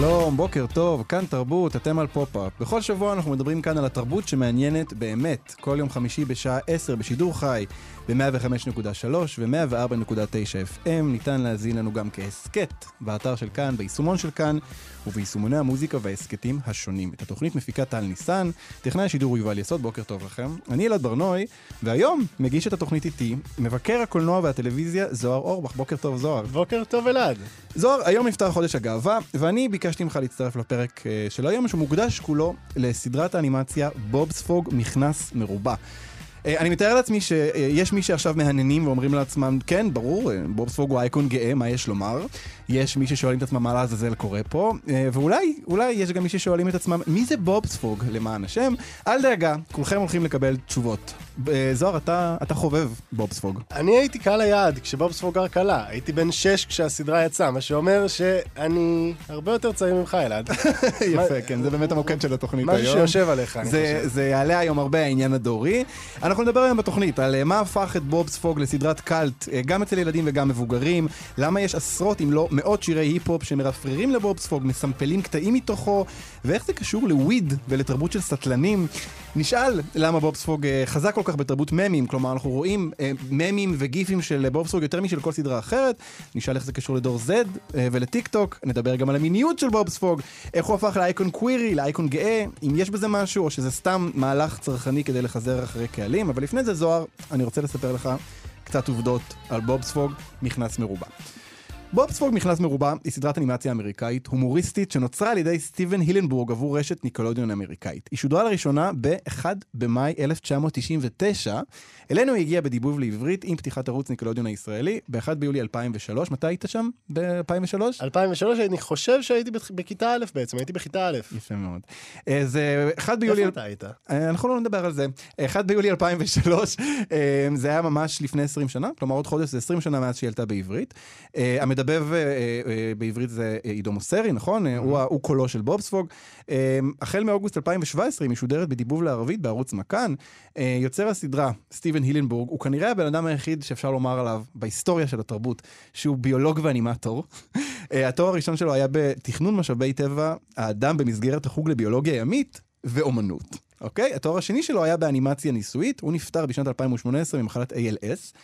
שלום, בוקר טוב, כאן תרבות, אתם על פופ-אפ. בכל שבוע אנחנו מדברים כאן על התרבות שמעניינת באמת. כל יום חמישי בשעה 10 בשידור חי ב-105.3 ו-104.9 FM. ניתן להזין לנו גם כהסכת באתר של כאן, ביישומון של כאן וביישומוני המוזיקה וההסכתים השונים. את התוכנית מפיקה טל ניסן, טכנאי השידור יובל יסוד, בוקר טוב לכם. אני אלעד בר-נוי, והיום מגיש את התוכנית איתי, מבקר הקולנוע והטלוויזיה זוהר אורבך. בוקר טוב זוהר. בוקר טוב אלעד. זוהר, היום נפתר חודש הגאווה, ואני ביקשתי ממך להצטרף לפרק אה, של היום, שמוקדש כולו לסדרת האנימציה בובספוג מכנס מרובע. אה, אני מתאר לעצמי שיש מי שעכשיו מהנהנים ואומרים לעצמם, כן, ברור, אה, בובספוג הוא אייקון גאה, מה יש לומר? יש מי ששואלים את עצמם מה לעזאזל קורה פה, אה, ואולי, אולי יש גם מי ששואלים את עצמם, מי זה בובספוג למען השם? אל דאגה, כולכם הולכים לקבל תשובות. זוהר, אתה, אתה חובב בובספוג. אני הייתי קהל היעד כשבובספוג הר קלה, הייתי בן שש כשהסדרה יצאה, מה שאומר שאני הרבה יותר צעיר ממך, אלעד. יפה, כן, זה באמת המוקד של התוכנית היום. משהו שיושב עליך, אני חושב. זה יעלה היום הרבה העניין הדורי. אנחנו נדבר היום בתוכנית על אה, מה הפך את בובספוג לסדרת קאלט, אה, גם אצל ילדים וגם מבוגרים, למה יש עשרות אם לא מאות שירי היפ-הופ שמרפררים לבובספוג, מסמפלים קטעים מתוכו, ואיך זה קשור לוויד ולתרבות של סטלנים. נשאל למה בובספוג אה, חזק כל כך בתרבות ממים, כלומר אנחנו רואים ממים וגיפים של בובספוג יותר משל כל סדרה אחרת, נשאל איך זה קשור לדור Z ולטיק טוק, נדבר גם על המיניות של בובספוג, איך הוא הפך לאייקון קווירי, לאייקון גאה, אם יש בזה משהו או שזה סתם מהלך צרכני כדי לחזר אחרי קהלים, אבל לפני זה זוהר, אני רוצה לספר לך קצת עובדות על בובספוג, מכנס מרובע. בובספוג מכנס מרובע היא סדרת אנימציה אמריקאית הומוריסטית שנוצרה על ידי סטיבן הילנבורג עבור רשת ניקולודיון אמריקאית. היא שודרה לראשונה ב-1 במאי 1999. אלינו היא הגיעה בדיבוב לעברית עם פתיחת ערוץ ניקולודיון הישראלי ב-1 ביולי 2003. מתי היית שם? ב-2003? 2003, אני חושב שהייתי בכיתה א' בעצם, הייתי בכיתה א'. יפה מאוד. אה, זה 1 ביולי... איפה אתה היית? אה, אנחנו לא נדבר על זה. 1 ביולי 2003, אה, זה היה ממש לפני 20 שנה, כלומר עוד חודש זה 20 שנה מאז שהיא עלתה בעברית. המדבב אה, אה, בעברית זה אה, עידו מוסרי, נכון? הוא, הוא קולו של בובספוג. החל מאוגוסט 2017 היא משודרת בדיבוב לערבית בערוץ מכאן. יוצר הסדרה, סטיבן הילנבורג, הוא כנראה הבן אדם היחיד שאפשר לומר עליו בהיסטוריה של התרבות, שהוא ביולוג ואנימטור. התואר הראשון שלו היה בתכנון משאבי טבע האדם במסגרת החוג לביולוגיה ימית ואומנות. אוקיי? התואר השני שלו היה באנימציה ניסויית, הוא נפטר בשנת 2018 ממחלת ALS.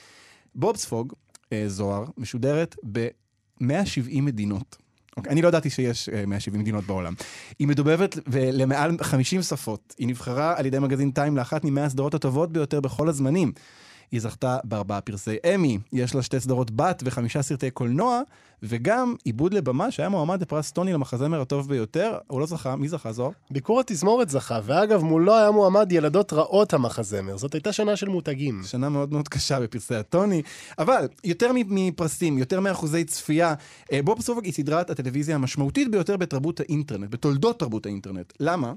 בובספוג, זוהר, משודרת ב... 170 מדינות. אוקיי, אני לא ידעתי שיש uh, אה, 170 מדינות בעולם. היא מדובבת למעל 50 שפות. היא נבחרה על ידי מגזין טיים לאחת מ-100 הסדרות הטובות ביותר בכל הזמנים. היא זכתה בארבעה פרסי אמי, יש לה שתי סדרות בת וחמישה סרטי קולנוע, וגם עיבוד לבמה שהיה מועמד לפרס טוני למחזמר הטוב ביותר, הוא לא זכה, מי זכה זוהר? ביקור התזמורת זכה, ואגב מולו היה מועמד ילדות רעות המחזמר, זאת הייתה שנה של מותגים. שנה מאוד מאוד קשה בפרסי הטוני, אבל יותר מפרסים, יותר מאחוזי צפייה, אה, בוב סופג היא סדרת הטלוויזיה המשמעותית ביותר בתרבות האינטרנט, בתולדות תרבות האינטרנט. למה?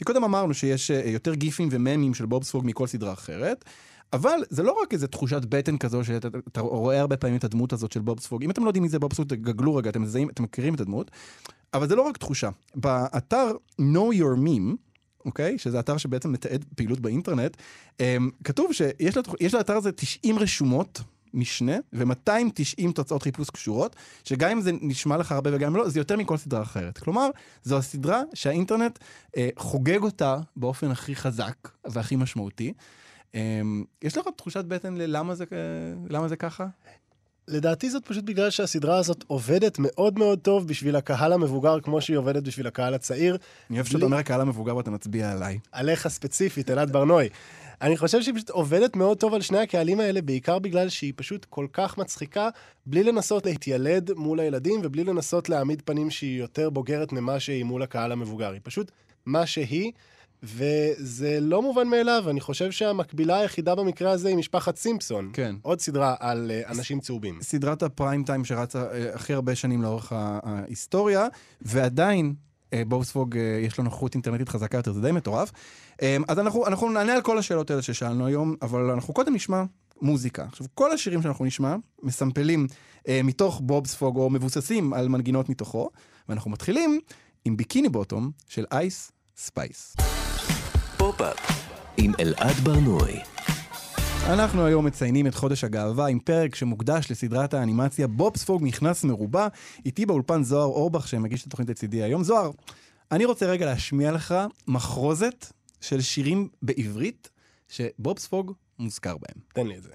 מקודם אמרנו שיש אה, יותר גיפים וממים של בובספוג מכל סדרה אחרת, אבל זה לא רק איזה תחושת בטן כזו שאתה רואה הרבה פעמים את הדמות הזאת של בוב ספוג. אם אתם לא יודעים מי זה בוב ספוג, תגגלו רגע, אתם מזהים, אתם מכירים את הדמות. אבל זה לא רק תחושה. באתר know your meme, אוקיי? Okay, שזה אתר שבעצם מתעד פעילות באינטרנט, um, כתוב שיש לאתר הזה 90 רשומות. משנה ו-290 תוצאות חיפוש קשורות, שגם אם זה נשמע לך הרבה וגם אם לא, זה יותר מכל סדרה אחרת. כלומר, זו הסדרה שהאינטרנט אה, חוגג אותה באופן הכי חזק והכי משמעותי. אמ, יש לך תחושת בטן ללמה זה, למה זה ככה? לדעתי זאת פשוט בגלל שהסדרה הזאת עובדת מאוד מאוד טוב בשביל הקהל המבוגר כמו שהיא עובדת בשביל הקהל הצעיר. אני אוהב שאתה אומר הקהל המבוגר ואתה מצביע עליי. עליך ספציפית, אלעד ברנועי. אני חושב שהיא פשוט עובדת מאוד טוב על שני הקהלים האלה, בעיקר בגלל שהיא פשוט כל כך מצחיקה, בלי לנסות להתיילד מול הילדים ובלי לנסות להעמיד פנים שהיא יותר בוגרת ממה שהיא מול הקהל המבוגר. היא פשוט מה שהיא, וזה לא מובן מאליו, אני חושב שהמקבילה היחידה במקרה הזה היא משפחת סימפסון. כן. עוד סדרה על אה, אנשים צהובים. סדרת הפריים טיים שרצה אה, הכי הרבה שנים לאורך ההיסטוריה, ועדיין אה, בובספוג אה, יש לו נוכחות אינטרנטית חזקה יותר, זה די מטורף. אה, אז אנחנו, אנחנו נענה על כל השאלות האלה ששאלנו היום, אבל אנחנו קודם נשמע מוזיקה. עכשיו, כל השירים שאנחנו נשמע מסמפלים אה, מתוך בובספוג, או מבוססים על מנגינות מתוכו, ואנחנו מתחילים עם Bikini Bottom של אייס ספייס. פופ-אפ עם אלעד בר-נוי. אנחנו היום מציינים את חודש הגאווה עם פרק שמוקדש לסדרת האנימציה בובספוג מכנס מרובע. איתי באולפן זוהר אורבך שמגיש את התוכנית לצידי היום. זוהר, אני רוצה רגע להשמיע לך מחרוזת של שירים בעברית שבובספוג מוזכר בהם. תן לי את זה.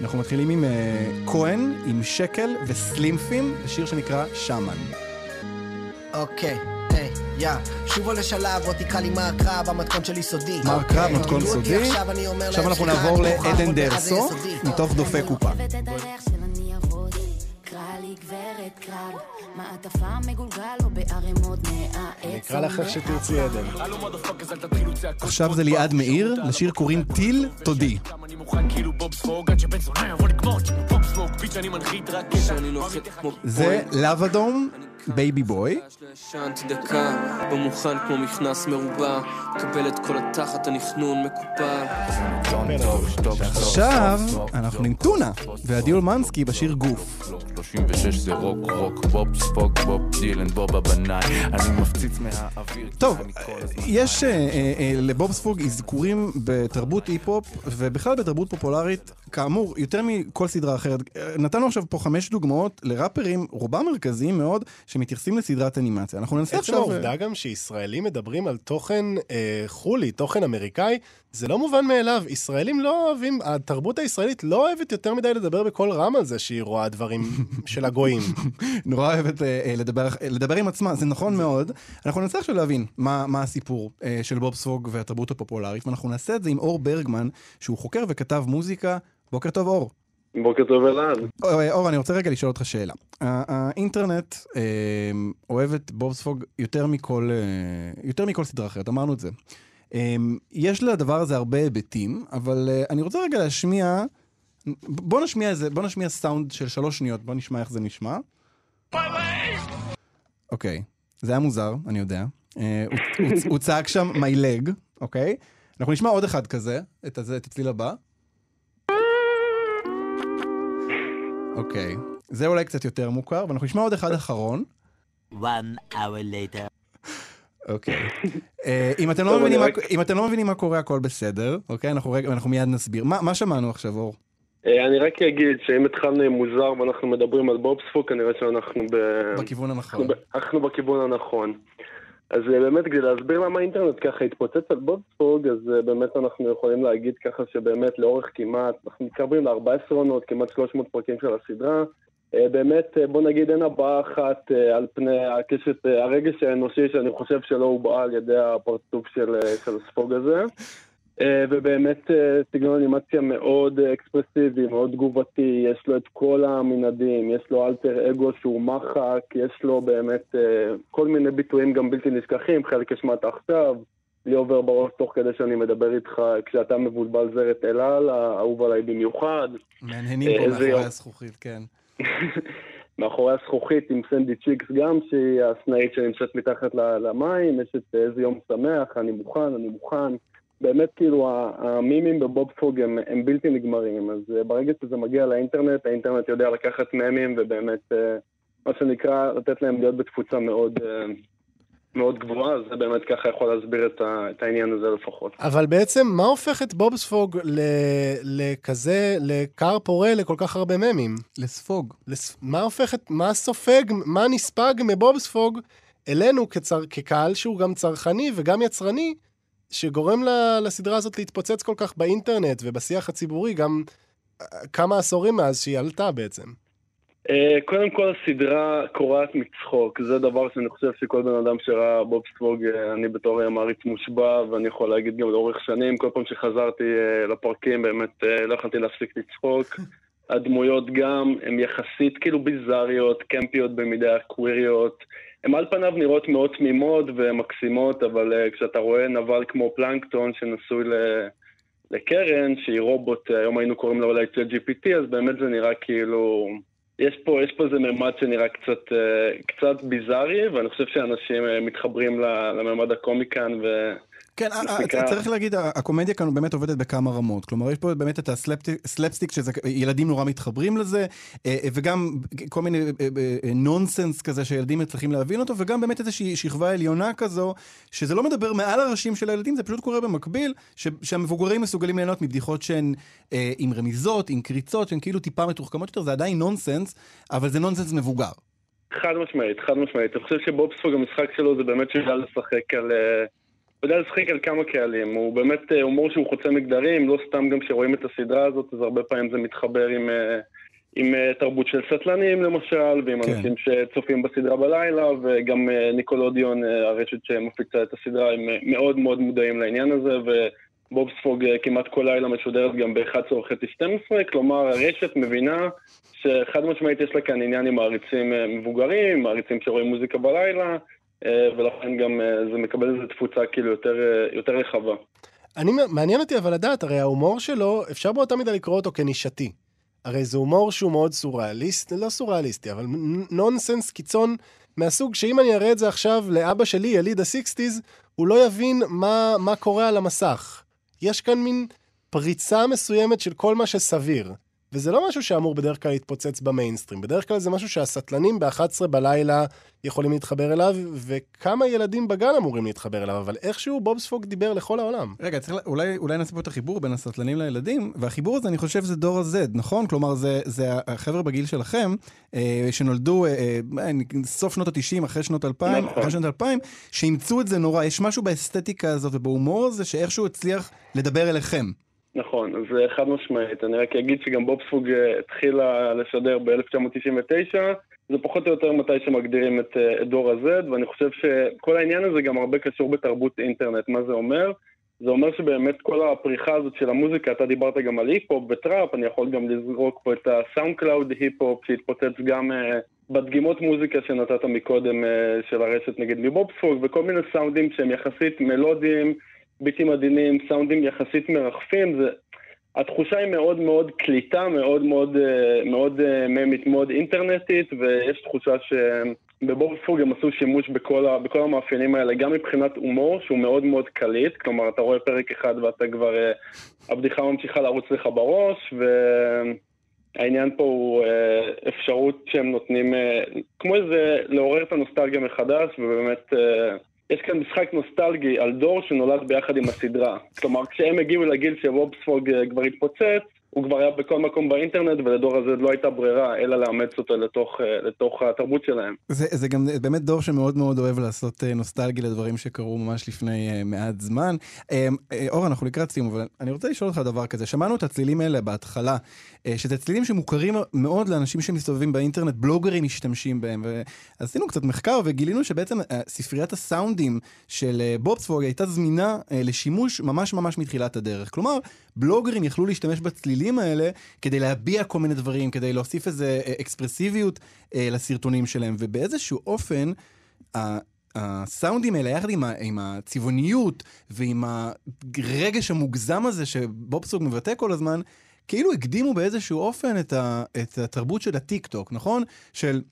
אנחנו מתחילים עם uh, כהן, עם שקל וסלימפים, בשיר שנקרא שמן. אוקיי, היי, יא, שוב עולה שלב, בוא תקרא לי מה הקרב, המתכון שלי סודי. מה הקרב, אוקיי, מתכון אותי סודי. עכשיו אנחנו נעבור לעדן דרסו. מתוך דופק קופה. אוהבת את הריח של אני אבוד, קרא לי גברת קרב, מעטפה מגולגל או בערימות מהעץ. אני אקרא לך איך שתרצי עדן. עכשיו זה ליעד מאיר, לשיר קוראים טיל תודי. אני מוכן כאילו בוב ספוג עד שבן זונה יבוא לקמוט בוב ספוג פיץ' אני מנחית רק שאני נוחת כמו זה לבדום, בייבי בוי. ישנתי דקה, במוכן כמו מכנס מרובע קבל את כל התחת הנכנון מקופל עכשיו אנחנו עם טונה, ועדי אולמנסקי בשיר גוף. 36 זה רוק רוק בוב ספוג בוב דילן בוב הבנאי אני מפציץ מהאוויר טוב, יש אה, אה, אה, לבוב ספוג אזכורים בתרבות היפ-הופ, ובכלל בתרבות פופולרית, כאמור, יותר מכל סדרה אחרת. אה, נתנו עכשיו פה חמש דוגמאות לראפרים, רובם מרכזיים מאוד, שמתייחסים לסדרת אנימציה. אנחנו ננסה עצם עכשיו... אה, העובדה גם שישראלים מדברים על תוכן אה, חולי, תוכן אמריקאי, זה לא מובן מאליו. ישראלים לא אוהבים, התרבות הישראלית לא אוהבת יותר מדי לדבר בקול רם על זה שהיא רואה דברים של הגויים. נורא אוהבת אה, אה, לדבר, אה, לדבר עם עצמה, זה נכון מאוד. אנחנו ננסה עכשיו להבין מה, מה הסיפור אה, של בוב ספוג והתרבות הפופולרית, ואנחנו נעשה את זה עם אור ברגמן, שהוא חוקר וכתב מוזיקה. בוקר טוב, אור. בוקר טוב אלעד. אה, אור, אני רוצה רגע לשאול אותך שאלה. האינטרנט אה, אוהב את בוב ספוג יותר מכל, אה, יותר מכל סדרה אחרת, אמרנו את זה. אה, יש לדבר הזה הרבה היבטים, אבל אה, אני רוצה רגע להשמיע, בוא נשמיע איזה, בוא נשמיע סאונד של שלוש שניות, בוא נשמע איך זה נשמע. אוקיי, זה היה מוזר, אני יודע. אה, הוא, הוא, הוא צעק שם my leg, אוקיי? אנחנו נשמע עוד אחד כזה, את, הזה, את הצליל הבא. אוקיי, זה אולי קצת יותר מוכר, ואנחנו נשמע עוד אחד אחרון. One hour later. אוקיי. אה, אם אתם לא מבינים אם אתם לא מבינים מה קורה, הכל בסדר, אוקיי? אנחנו מיד נסביר. מה מה שמענו עכשיו, אור? אה, אני רק אגיד שאם התחלנו עם מוזר ואנחנו מדברים על בובספוג, כנראה שאנחנו ב... בכיוון הנכון. אנחנו ב- אנחנו בכיוון הנכון. אז אה, באמת כדי להסביר למה האינטרנט ככה התפוצץ על בובספוג, אז אה, באמת אנחנו יכולים להגיד ככה שבאמת לאורך כמעט, אנחנו מתקרבים ל-14 עונות, כמעט 300 פרקים של הסדרה. אה, באמת, בוא נגיד אין הבעה אחת על פני הקשת, הרגש האנושי שאני חושב שלא הובעה על ידי הפרצוף של, של הספוג הזה. אה, ובאמת אה, סגנון אנימציה מאוד אקספרסיבי, מאוד תגובתי, יש לו את כל המנעדים, יש לו אלטר אגו שהוא מחק, יש לו באמת אה, כל מיני ביטויים גם בלתי נשכחים, חלק השמעת עכשיו, לי עובר בראש תוך כדי שאני מדבר איתך, כשאתה מבולבל זרת אל על, האהוב עליי במיוחד. מהנהנים פה מאחורי. הזכוכית, כן. מאחורי הזכוכית עם סנדי צ'יקס גם, שהיא הסנאית שנמצאת מתחת למים, יש את איזה יום שמח, אני מוכן, אני מוכן. באמת כאילו המימים בבובספוג הם, הם בלתי נגמרים, אז אה, ברגע שזה מגיע לאינטרנט, האינטרנט יודע לקחת ממים ובאמת, אה, מה שנקרא, לתת להם להיות בתפוצה מאוד, אה, מאוד גבוהה, זה באמת ככה יכול להסביר את, ה- את העניין הזה לפחות. אבל בעצם, מה הופך את בובספוג ל- לכזה, לכר פורה לכל כך הרבה ממים? לספוג. לס... מה הופך את, מה סופג, מה נספג מבובספוג אלינו כצר... כקהל שהוא גם צרכני וגם יצרני, שגורם. לסדרה הזאת להתפוצץ כל כך באינטרנט ובשיח הציבורי גם אה, כמה עשורים מאז שהיא עלתה בעצם. אה, קודם כל הסדרה קורעת מצחוק, זה דבר שאני חושב שכל בן אדם שראה בוב ספוג, אה, אני בתור מעריץ מושבע, ואני יכול להגיד גם לאורך שנים, כל פעם שחזרתי לפרקים באמת לא יכולתי להפסיק לצחוק. הדמויות גם הן יחסית כאילו ביזאריות, קמפיות במידה קוויריות. הן על פניו נראות מאוד תמימות ומקסימות, אבל אה, כשאתה רואה נבל כמו פלנקטון שנשוי ל- לקרן, שהיא רובוט, אה, היום היינו קוראים לה אולי צ'אט GPT, אז באמת זה נראה כאילו... יש פה, יש פה איזה ממד שנראה קצת, אה, קצת ביזארי, ואני חושב שאנשים אה, מתחברים לממד הקומי כאן, ו... כן, ה- ה- מספיקה- צריך להגיד, הקומדיה כאן באמת עובדת בכמה רמות. כלומר, יש פה באמת את הסלפסטיק, שילדים נורא מתחברים לזה, אה, וגם כל מיני אה, אה, נונסנס כזה שילדים מצליחים להבין אותו, וגם באמת איזושהי שכבה עליונה כזו, שזה לא מדבר מעל הראשים של הילדים, זה פשוט קורה במקביל, ש- שהמבוגרים מסוגלים ליהנות מבדיחות שהן אה, עם רמיזות, עם קריצות, שהן כאילו טיפה מתוחכמות יותר, זה עדיין נונסנס, אבל זה נונסנס מבוגר. חד משמעית, חד משמעית. אני חושב שבובספוג המשחק שלו זה באמת שהוא לשחק על... אה, הוא יודע לשחק על כמה קהלים. הוא באמת אה, הומור שהוא חוצה מגדרים, לא סתם גם כשרואים את הסדרה הזאת, אז הרבה פעמים זה מתחבר עם, אה, עם אה, תרבות של סטלנים למשל, ועם כן. אנשים שצופים בסדרה בלילה, וגם ניקולודיון, הרשת שמפיצה את הסדרה, הם מאוד מאוד מודעים לעניין הזה, ובובספוג אה, כמעט כל לילה משודרת גם ב-11 וחצי 12, כלומר הרשת מבינה שחד משמעית יש לה כאן עניין עם מעריצים מבוגרים, מעריצים שרואים מוזיקה בלילה, ולכן גם אה, זה מקבל איזו תפוצה כאילו יותר, אה, יותר רחבה. אני, מעניין אותי אבל לדעת, הרי ההומור שלו, אפשר באותה מידה לקרוא אותו כנישתי. הרי זה הומור שהוא מאוד סוריאליסט, לא סוריאליסטי, אבל נונסנס קיצון מהסוג שאם אני אראה את זה עכשיו לאבא שלי, יליד הסיקסטיז, הוא לא יבין מה, מה קורה על המסך. יש כאן מין פריצה מסוימת של כל מה שסביר. וזה לא משהו שאמור בדרך כלל להתפוצץ במיינסטרים. בדרך כלל זה משהו שהסטלנים ב-11 בלילה יכולים להתחבר אליו, וכמה ילדים בגן אמורים להתחבר אליו, אבל איכשהו בובספוג דיבר לכל העולם. רגע, צריך, אולי, אולי נעשה פה את החיבור בין הסטלנים לילדים, והחיבור הזה, אני חושב, זה דור ה-Z, נכון? כלומר, זה, זה החבר'ה בגיל שלכם, אה, שנולדו אה, אה, סוף שנות ה-90, אחרי שנות 2000, נכון. אחרי שנות 2000, שאימצו את זה נורא. יש משהו באסתטיקה הזאת ובהומור הזה, שאיכשהו הצליח לדבר אליכם. נכון, אז חד משמעית. אני רק אגיד שגם בובספוג אה, התחילה לשדר ב-1999, זה פחות או יותר מתי שמגדירים את, אה, את דור ה-Z, ואני חושב שכל העניין הזה גם הרבה קשור בתרבות אינטרנט. מה זה אומר? זה אומר שבאמת כל הפריחה הזאת של המוזיקה, אתה דיברת גם על היפ-הופ וטראפ, אני יכול גם לזרוק פה את ה SoundCloud היפ-הופ שהתפוצץ גם אה, בדגימות מוזיקה שנתת מקודם אה, של הרשת נגיד מבובספוג, וכל מיני סאונדים שהם יחסית מלודיים, ביטים עדינים, סאונדים יחסית מרחפים, זה... התחושה היא מאוד מאוד קליטה, מאוד מאוד, אה, מאוד אה, ממית, מאוד אינטרנטית, ויש תחושה שבבובספוג הם עשו שימוש בכל, ה, בכל המאפיינים האלה, גם מבחינת הומור, שהוא מאוד מאוד קליט, כלומר, אתה רואה פרק אחד ואתה כבר, אה, הבדיחה ממשיכה לרוץ לך בראש, והעניין פה הוא אה, אפשרות שהם נותנים, אה, כמו איזה, לעורר את הנוסטלגיה מחדש, ובאמת... אה, יש כאן משחק נוסטלגי על דור שנולד ביחד עם הסדרה. כלומר, כשהם הגיעו לגיל שוובספוג אה, כבר התפוצץ, הוא כבר היה בכל מקום באינטרנט, ולדור הזה לא הייתה ברירה אלא לאמץ אותו לתוך, אה, לתוך התרבות שלהם. זה, זה גם באמת דור שמאוד מאוד אוהב לעשות אה, נוסטלגיה לדברים שקרו ממש לפני אה, מעט זמן. אור, אנחנו לקראת סיום, אבל אני רוצה לשאול אותך דבר כזה. שמענו את הצלילים האלה בהתחלה, שזה צלילים שמוכרים מאוד לאנשים שמסתובבים באינטרנט, בלוגרים משתמשים בהם, ועשינו קצת מחקר וגילינו שבעצם ספריית הסאונדים של בובספוג הייתה זמינה לשימוש ממש ממש מתחילת הדרך. כלומר, בלוגרים יכלו להשתמש בצלילים האלה כדי להביע כל מיני דברים, כדי להוסיף איזו אקספרסיביות אה, לסרטונים שלהם, ובאיזשהו אופן, הסאונדים האלה, יחד עם, עם הצבעוניות ועם הרגש המוגזם הזה שבובסוג מבטא כל הזמן, כאילו הקדימו באיזשהו אופן את, ה, את התרבות של הטיק טוק, נכון? של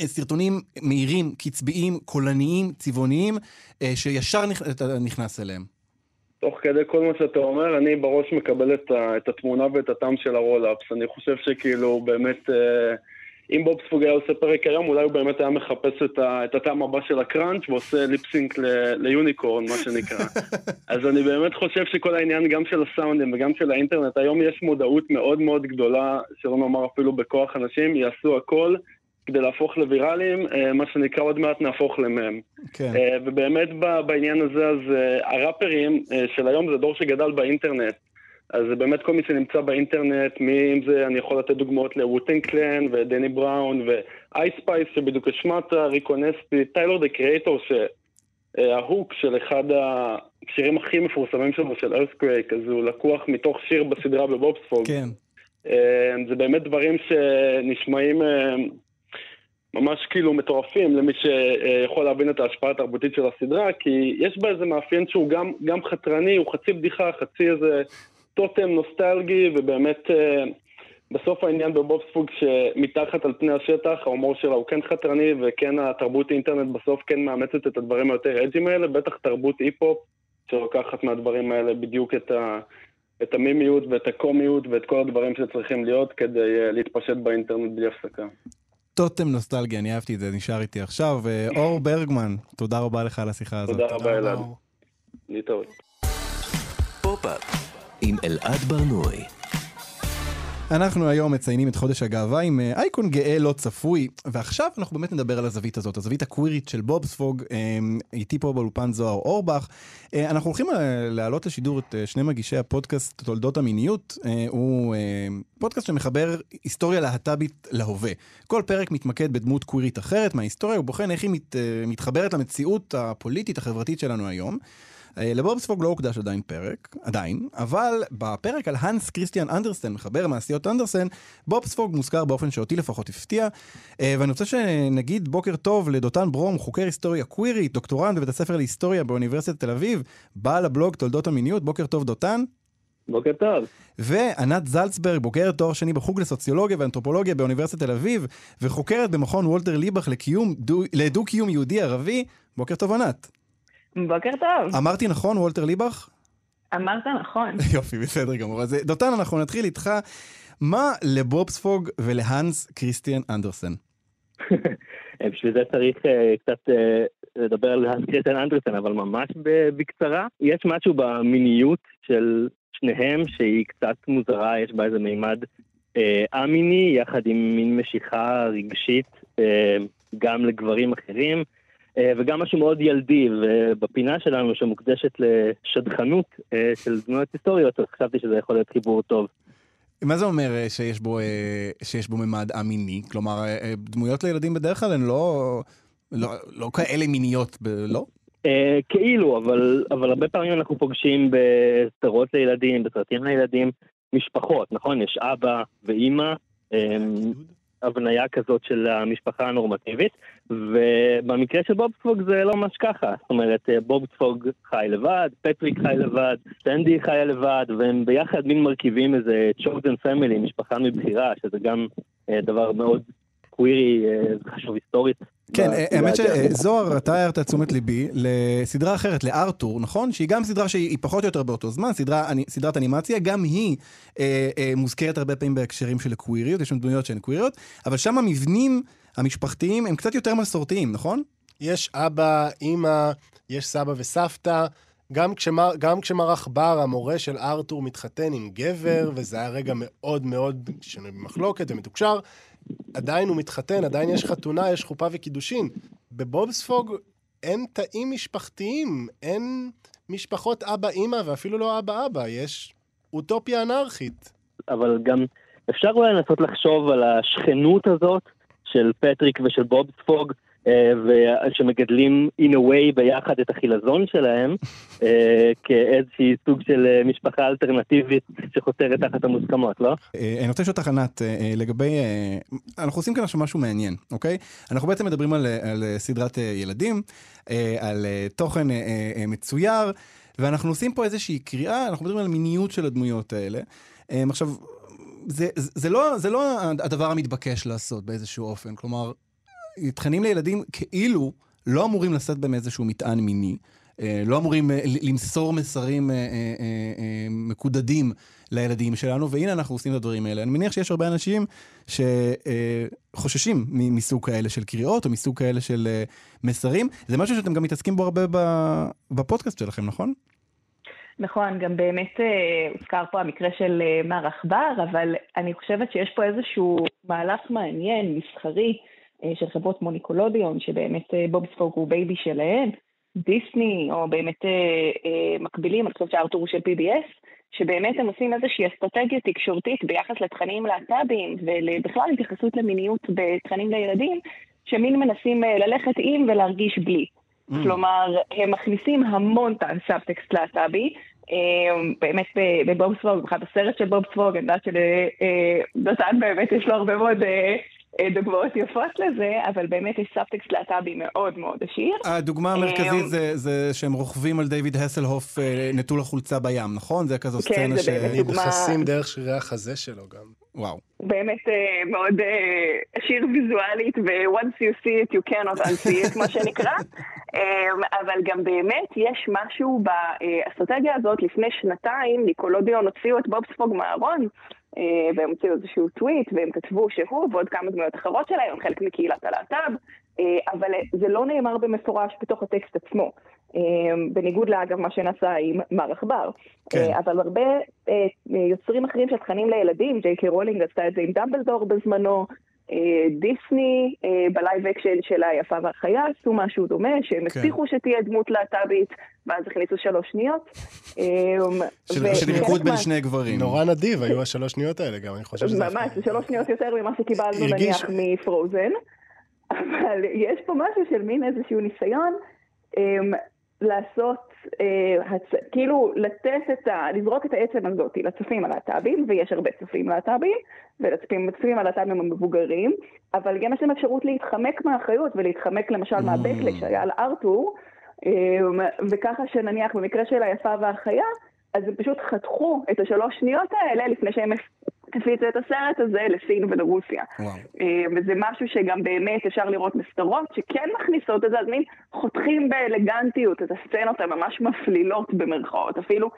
אה, סרטונים מהירים, קצביים, קולניים, צבעוניים, אה, שישר נכ... נכנס אליהם. תוך כדי כל מה שאתה אומר, אני בראש מקבל את, ה, את התמונה ואת הטעם של הרולאפס. אני חושב שכאילו באמת, אה, אם בובספוג היה עושה פרק היום, אולי הוא באמת היה מחפש את, ה, את הטעם הבא של הקראנץ' ועושה ליפסינק ל- ליוניקורן, מה שנקרא. אז אני באמת חושב שכל העניין גם של הסאונדים וגם של האינטרנט, היום יש מודעות מאוד מאוד גדולה, שלא נאמר אפילו בכוח אנשים, יעשו הכל כדי להפוך לוויראליים, אה, מה שנקרא עוד מעט נהפוך למם. כן. אה, ובאמת בעניין הזה, אז אה, הראפרים של היום זה דור שגדל באינטרנט. אז זה באמת כל מי שנמצא באינטרנט, מי אם זה, אני יכול לתת דוגמאות לווטינג קלן ודני בראון ואייספייס שבדיוק השמעת, Rico Nasty, Tyler, the Creator, שה hook של אחד השירים הכי מפורסמים שלו, של EARFQUAKE, אז הוא לקוח מתוך שיר בסדרה בבובספוג. כן. זה באמת דברים שנשמעים ממש כאילו מטורפים למי שיכול להבין את ההשפעה התרבותית של הסדרה, כי יש בה איזה מאפיין שהוא גם, גם חתרני, הוא חצי בדיחה, חצי איזה טוטם נוסטלגי, ובאמת אה, בסוף העניין בבובספוג שמתחת על פני השטח, ההומור שלה הוא כן חתרני, וכן התרבות אינטרנט בסוף כן מאמצת את הדברים היותר אג'ים האלה, בטח תרבות אי-פופ, שלוקחת מהדברים האלה בדיוק את ה... את המימיות ואת הקומיות ואת כל הדברים שצריכים להיות כדי אה, להתפשט באינטרנט בלי הפסקה. טוטם נוסטלגיה, אני אהבתי את זה, נשאר איתי עכשיו. אור ברגמן, תודה רבה לך על השיחה הזאת. תודה רבה אלעד. להתראות. פופ-אפ עם אלעד בר-נוי. אנחנו היום מציינים את חודש הגאווה עם אה, אייקון גאה לא צפוי, ועכשיו אנחנו באמת נדבר על הזווית הזאת, הזווית הקווירית של בובספוג, איתי פה באולפן זוהר אורבך. אה, אנחנו הולכים אה, להעלות לשידור את שני מגישי הפודקאסט תולדות המיניות, הוא פודקאסט שמחבר היסטוריה להט"בית להווה. כל פרק מתמקד בדמות קווירית אחרת מההיסטוריה, הוא בוחן איך היא מת, מתחברת למציאות הפוליטית החברתית שלנו היום. אה, לבובספוג לא הוקדש עדיין פרק, עדיין, אבל בפרק על האנס כריסטיאן אנדרסן, מחבר מעשיות אנדרסן, בובספוג מוזכר באופן שאותי לפחות הפתיע, אה, ואני רוצה שנגיד בוקר טוב לדותן ברום, חוקר היסטוריה קווירית, דוקטורנט בבית הספר להיסטוריה באוניברסיטת תל אביב, בעל הבלוג תולדות המיניות, בוקר טוב דותן. בוקר טוב. וענת זלצברג, בוגרת תואר שני בחוג לסוציולוגיה ואנתרופולוגיה באוניברסיטת תל אביב, וחוקרת במכון וולטר ליבך לדו-קיום יהודי-ערבי. בוקר טוב ענת. בוקר טוב. אמרתי נכון, וולטר ליבך? אמרת נכון. יופי, בסדר גמור. אז דותן, אנחנו נתחיל איתך. מה לבובספוג ולהאנס כריסטיאן אנדרסן? בשביל זה צריך uh, קצת uh, לדבר על האנס כריסטיאן אנדרסן, אבל ממש בקצרה. יש משהו במיניות של שניהם שהיא קצת מוזרה, יש בה איזה מימד א-מיני, uh, יחד עם מין משיכה רגשית uh, גם לגברים אחרים. אה, וגם משהו מאוד ילדי, ובפינה שלנו שמוקדשת לשדכנות אה, של דמויות היסטוריות, אז חשבתי שזה יכול להיות חיבור טוב. מה זה אומר אה, שיש בו, שיש בו ממד א-מיני? כלומר, דמויות לילדים בדרך כלל הן לא, לא, לא כאלה מיניות, לא? כאילו, אבל, אבל הרבה פעמים אנחנו פוגשים בסדרות לילדים, בסרטים לילדים, משפחות, נכון? יש אבא ואימא. הבניה כזאת של המשפחה הנורמטיבית, ובמקרה של בובספוג זה לא ממש ככה. זאת אומרת, אה, בובספוג חי לבד, פטריק חי לבד, סנדי חיה לבד, והם ביחד מין מרכיבים איזה chosen family, משפחה מבחירה, שזה גם אה, דבר מאוד קווירי, אה, חשוב היסטורית. כן, האמת שזוהר, אתה הערת תשומת ליבי לסדרה אחרת, לארתור, נכון? שהיא גם סדרה שהיא פחות או יותר באותו זמן, סדרה, סדרת אנימציה, גם היא אה, אה, מוזכרת הרבה פעמים בהקשרים של קוויריות, יש שם דמויות שהן קוויריות, אבל שם המבנים המשפחתיים הם קצת יותר מסורתיים, נכון? יש אבא, אימא, יש סבא וסבתא. גם, כשמר, גם כשמר עכבר, המורה של ארתור, מתחתן עם גבר, וזה היה רגע מאוד מאוד שנוי במחלוקת ומתוקשר, עדיין הוא מתחתן, עדיין יש חתונה, יש חופה וקידושין. בבובספוג אין תאים משפחתיים, אין משפחות אבא-אימא ואפילו לא אבא-אבא, יש אוטופיה אנרכית. אבל גם אפשר אולי לנסות לחשוב על השכנות הזאת של פטריק ושל בובספוג, אה, ושמגדלים in a way ביחד את החילזון שלהם אה, כאיזשהי סוג של אה, משפחה אלטרנטיבית שחותרת תחת המוסכמות, לא? אני רוצה לשאול אותך ענת, לגבי, אנחנו עושים כאן עכשיו משהו מעניין, אוקיי? אנחנו בעצם מדברים על, על סדרת ילדים, על תוכן מצויר, ואנחנו עושים פה איזושהי קריאה, אנחנו מדברים על מיניות של הדמויות האלה. עכשיו, זה, זה, לא, זה לא הדבר המתבקש לעשות באיזשהו אופן, כלומר, תכנים לילדים כאילו לא אמורים לשאת בהם איזשהו מטען מיני, אה, לא אמורים אה, למסור מסרים אה, מקודדים לילדים שלנו, והנה אנחנו עושים את הדברים האלה. אני מניח שיש הרבה אנשים שחוששים מסוג כאלה של קריאות, או מסוג כאלה של מסרים. זה משהו שאתם גם מתעסקים בו הרבה בפודקאסט שלכם, נכון? נכון, גם באמת הוזכר פה המקרה של מר עכבר, אבל אני חושבת שיש פה איזשהו מהלך מעניין, מסחרי, אה, של חברות כמו ניקלודיאון, שבאמת אה, בובספוג הוא baby שלהן, דיסני, או באמת אה, מקבילים, אני חושבת שהארתור הוא של PBS, שבאמת הם עושים איזושהי אסטרטגיה תקשורתית ביחס לתכנים להט"בים, ובכלל התייחסות למיניות בתכנים לילדים, שמין מנסים ללכת עם ולהרגיש בלי. Mm. כלומר, הם מכניסים המון סאבטקסט להט"בי, באמת בבובספוג, מבחינת הסרט של בובספוג, אני יודעת שלדותן באמת יש לו הרבה מאוד אה, דוגמאות יפות לזה, אבל באמת יש סאבטקסט להט"בי מאוד מאוד עשיר. הדוגמה המרכזית אה, זה, זה שהם רוכבים על דיוויד הסלהוף אה, נטול החולצה בים, נכון? זה כזו כן, סצנה זה ש... באמת דוגמה- נכנסים דרך שרירי החזה שלו גם. וואו. באמת אה, מאוד אה, עשיר ויזואלית, ו-once you see it you cannot unsee it, מה שנקרא. אה, אבל גם באמת יש משהו באסטרטגיה הזאת, לפני שנתיים ניקלודיאון הוציאו את בוב ספוג מהארון, אה, והם הוציאו איזשהו טוויט, והם כתבו שהוא ועוד כמה דמויות אחרות שלהם, הם חלק מקהילת הלהט"ב, אה, אבל זה לא נאמר במפורש בתוך הטקסט עצמו. אה, בניגוד לאגב מה שנעשה עם מר עכבר. כן. אה, אבל הרבה אה, יוצרים אחרים של תכנים לילדים, ג'יי קיי רולינג עשתה את זה עם דמבלדור בזמנו, אה, דיסני אה, ב live action של היפה והחיה עשו משהו דומה, שהם כן. הבטיחו שתהיה דמות להט"בית, ואז הכניסו שלוש שניות. אה, של, מיקוד בין שני גברים. נורא נדיב היו השלוש שניות האלה גם, אני חושב שזה... ממש, שלוש שניות יותר ממה שקיבלנו נניח מפרוזן, אבל יש פה משהו של מין איזשהו ניסיון אמ, לעשות, אה, הצ... כאילו לתת את ה... לזרוק את העצם הזאת לצופים הלהט"בים, ויש הרבה צופים להט"בים, ולצופים הלהט"בים המבוגרים, אבל גם יש להם אפשרות להתחמק מהאחריות ולהתחמק למשל מהבקלש שהיה על ארתור, אמ, וככה שנניח במקרה של היפה והחיה, אז הם פשוט חתכו את השלוש שניות האלה לפני שהם הפיצו את הסרט הזה לסין ולרוסיה. אה, וזה משהו שגם באמת אפשר לראות בסדרות שכן מכניסות את זה, אז מין חותכים באלגנטיות את הסצנות הממש מפלילות במרכאות. אפילו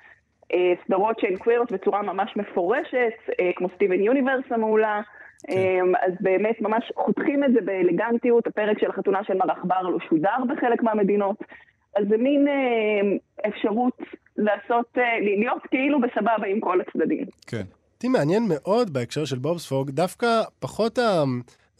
אה, סדרות שהן קווירות בצורה ממש מפורשת, אה, כמו סטיבן יוניברס המעולה. אה, אז באמת ממש חותכים את זה באלגנטיות, הפרק של החתונה של מר עכבר לא שודר בחלק מהמדינות. אז זה מין אה, אפשרות לעשות, אה, להיות כאילו בסבבה עם כל הצדדים. כן. אותי מעניין מאוד בהקשר של בובספוג, דווקא פחות ה...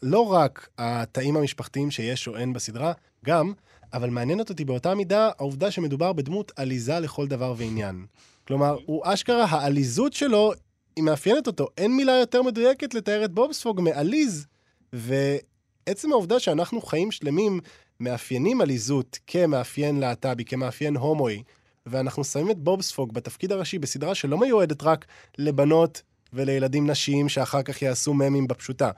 לא רק התאים המשפחתיים שיש או אין בסדרה, גם, אבל מעניינת אותי באותה מידה העובדה שמדובר בדמות עליזה לכל דבר ועניין. כלומר, הוא אשכרה, העליזות שלו, היא מאפיינת אותו. אין מילה יותר מדויקת לתאר את בובספוג מעליז. ועצם העובדה שאנחנו חיים שלמים מאפיינים עליזות כמאפיין להט"בי, כמאפיין הומואי, ואנחנו שמים את בובספוג בתפקיד הראשי בסדרה שלא מיועדת רק לבנות ולילדים נשיים שאחר כך יעשו ממים בפשוטה.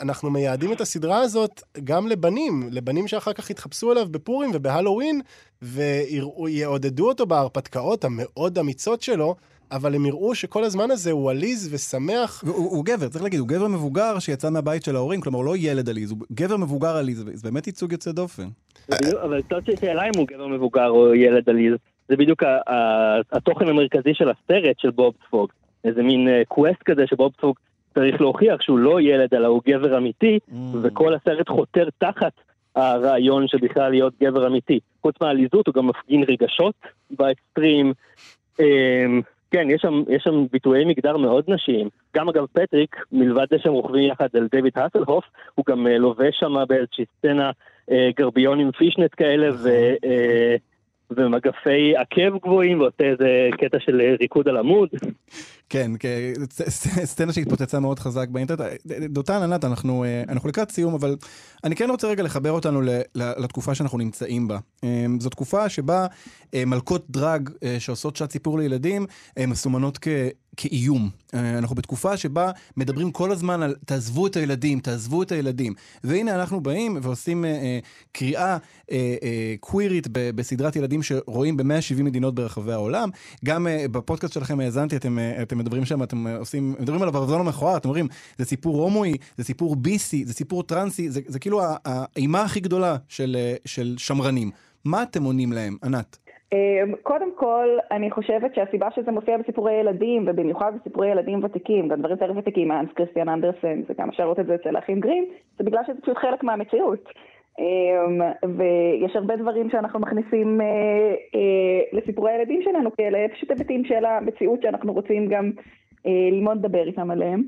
אנחנו מייעדים את הסדרה הזאת גם לבנים, לבנים שאחר כך יתחפשו אליו בפורים ובהלואוין, ויעודדו אותו בהרפתקאות המאוד אמיצות שלו, אבל הם יראו שכל הזמן הזה הוא עליז ושמח. הוא, הוא גבר, צריך להגיד, הוא גבר מבוגר שיצא מהבית של ההורים, כלומר הוא לא ילד עליז, הוא גבר מבוגר עליז, זה באמת ייצוג יוצא דופן. אבל זאת שאלה אם הוא גבר מבוגר או ילד עליז. זה בדיוק התוכן המרכזי של הסרט של בוב ספוג. איזה מין quest כזה שבוב ספוג צריך להוכיח שהוא לא ילד אלא הוא גבר אמיתי, וכל הסרט חותר תחת הרעיון של בכלל להיות גבר אמיתי. חוץ מהעליזות הוא גם מפגין רגשות באקסטרים. אמ, כן, יש שם, יש שם ביטויי מגדר מאוד נשיים. גם אגב פטריק, מלבד זה שהם רוכבים יחד על דיוויד האסלהוף, הוא גם אה, לובש שם באיזושהי סצנה אה, גרביון עם פישנט כאלה ו, אה, ומגפי עקב גבוהים, ועושה איזה קטע של אה, ריקוד על עמוד. כן, סצנה שהתפוצצה מאוד חזק באינטרנט. דותן, ענת, אנחנו, אה, אנחנו לקראת סיום, אבל אני כן רוצה רגע לחבר אותנו לתקופה שאנחנו נמצאים בה. אה, זו תקופה שבה אה, מלכות דרג אה, שעושות שעת סיפור לילדים אה, מסומנות. כאיום. אה, אנחנו בתקופה שבה מדברים כל הזמן על תעזבו את הילדים, תעזבו את הילדים. והנה אנחנו באים ועושים אה, אה, קריאה אה, אה, קווירית ב- בסדרת ילדים שרואים ב-170 מדינות ברחבי העולם. גם אה, בפודקאסט שלכם האזנתי, אתם, אה, אתם מדברים שם, אתם אה, עושים, מדברים על הברזון המכוער, אתם אומרים, זה סיפור הומואי, זה סיפור ביסי, זה סיפור טרנסי, זה, זה כאילו האימה הכי גדולה של, של שמרנים. מה אתם עונים להם, ענת? אמ, קודם כל, אני חושבת שהסיבה שזה מופיע בסיפורי ילדים, ובמיוחד בסיפורי ילדים ותיקים, גם דברים יותר ותיקים, האנס קריסטיאן אנדרסן, וגם אפשר לראות את זה אצל האחים גרים, זה בגלל שזה פשוט חלק מהמציאות. אמ, ויש הרבה דברים שאנחנו מכניסים אה, אה, לסיפורי הילדים שלנו, כי אלה פשוט היבטים של המציאות שאנחנו רוצים גם אה, ללמוד לדבר איתם עליהם.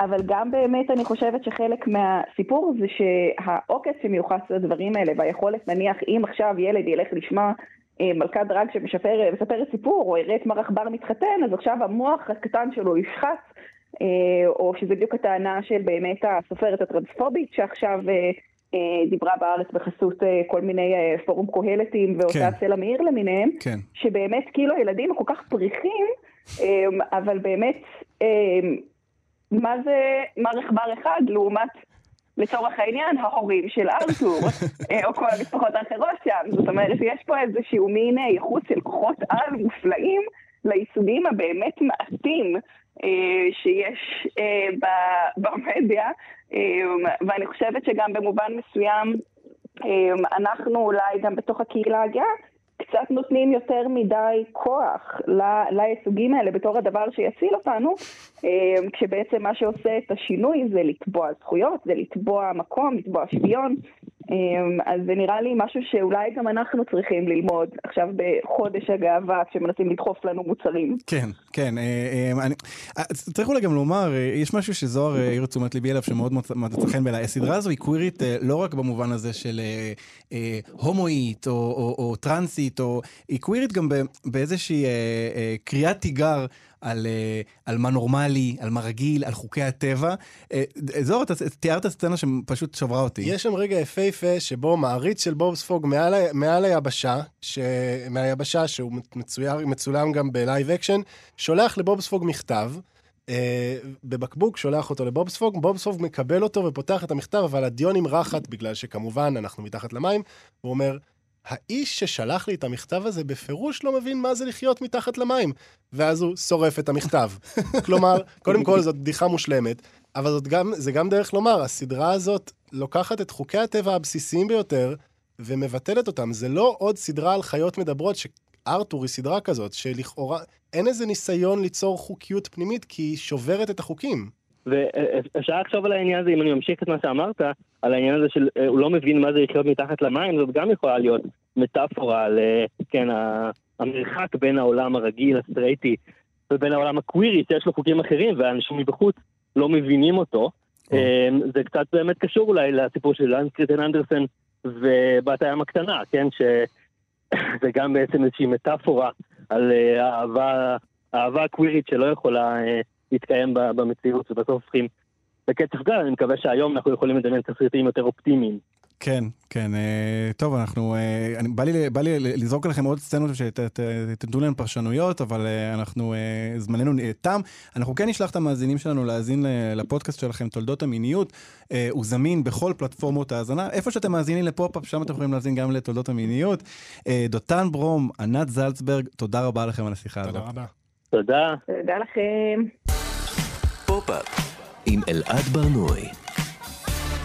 אבל גם באמת אני חושבת שחלק מהסיפור זה שהעוקץ שמיוחס לדברים האלה, והיכולת נניח אם עכשיו ילד ילך לשמוע מלכת דרג שמספרת סיפור, או יראה את מר עכבר מתחתן, אז עכשיו המוח הקטן שלו ישחץ, אה, או שזה בדיוק הטענה של באמת הסופרת הטרנספובית שעכשיו אה, אה, דיברה בארץ בחסות אה, כל מיני אה, פורום קהלתים והוצאת כן. סלע מאיר למיניהם, כן. שבאמת כאילו הילדים כל כך פריחים, אה, אבל באמת, אה, מה זה מר עכבר אחד לעומת לצורך העניין, ההורים של ארתור, אה, או כל המשפחות האחרות שם. זאת אומרת, יש פה איזשהו מין אה, ייחוס של כוחות על מופלאים לייצוגים הבאמת מעטים אה, שיש במדיה, ואני חושבת שגם במובן מסוים, אנחנו אולי גם בתוך הקהילה הגאה, קצת נותנים יותר מדי כוח לייצוגים האלה בתור הדבר שיציל אותנו, אה, כשבעצם מה שעושה את השינוי זה לתבוע זכויות, זה לתבוע מקום, לתבוע שוויון. אה, אז זה נראה לי משהו שאולי גם אנחנו צריכים ללמוד עכשיו בחודש הגאווה, כשמנסים לדחוף לנו מוצרים. כן, כן. אה, אה, אני- אה, צריך אולי גם לומר, יש משהו שזוהר העיר תשומת ליבי אליו שמאוד מצא חן בעיניי. הסדרה הזו היא קווירית לא רק במובן הזה של הומואית או, או, או טרנסית, או... היא קווירית גם באיזושהי קריאת תיגר. על, אה, על מה נורמלי, על מה רגיל, על חוקי הטבע. אה, זוהר, אתה תיארת סצנה שפשוט שברה אותי. יש שם רגע יפהפה שבו מעריץ של בוב ספוג מעל, מעל היבשה, ש... מהיבשה שהוא מצויר, מצולם גם ב live action, שולח לבוב ספוג מכתב. אה, בבקבוק שולח אותו לבוב ספוג, בוב ספוג מקבל אותו ופותח את המכתב, אבל הדיו נמרחת בגלל שכמובן אנחנו מתחת למים, הוא אומר, האיש ששלח לי את המכתב הזה בפירוש לא מבין מה זה לחיות מתחת למים. ואז הוא שורף את המכתב. כלומר, קודם כל זאת בדיחה מושלמת, אבל זאת גם, זה גם דרך לומר, הסדרה הזאת לוקחת את חוקי הטבע הבסיסיים ביותר ומבטלת אותם. זה לא עוד סדרה על חיות מדברות, שארתור היא סדרה כזאת, שלכאורה אין איזה ניסיון ליצור חוקיות פנימית, כי היא שוברת את החוקים. ואפשר לחשוב על העניין הזה, אם אני ממשיך את מה שאמרת, על העניין הזה של אה, הוא לא מבין מה זה לחיות מתחת למים, זאת גם יכולה להיות מטאפורה על, אה, כן, המרחק בין העולם הרגיל, הסטרייטי, ובין העולם הקווירי, שיש לו חוקים אחרים, ואנשים מבחוץ לא מבינים אותו. אה, זה קצת באמת קשור אולי לסיפור של לנס קריטן אנדרסן ובת הים הקטנה, כן, שזה גם בעצם איזושהי מטאפורה על אה, האהבה, האהבה הקווירית שלא יכולה להתקיים במציאות, ובסוף הופכים בקצב גל, אני מקווה שהיום אנחנו יכולים לדמיין תסריטים יותר אופטימיים. כן, כן. אה, טוב, אנחנו... אה, אני, בא, לי, בא לי לזרוק עליכם עוד סצנות שתתנו להם פרשנויות, אבל אה, אנחנו... זמננו תם. אנחנו כן נשלח את המאזינים שלנו להאזין לפודקאסט שלכם, תולדות המיניות. הוא זמין בכל פלטפורמות ההאזנה. איפה שאתם מאזינים לפופ-אפ, שם אתם יכולים להאזין גם לתולדות המיניות. דותן ברום, ענת זלצברג, תודה רבה לכם על השיחה הזאת. תודה רבה. תודה. תודה לכם. פופ-אפ עם אלעד ברנועי.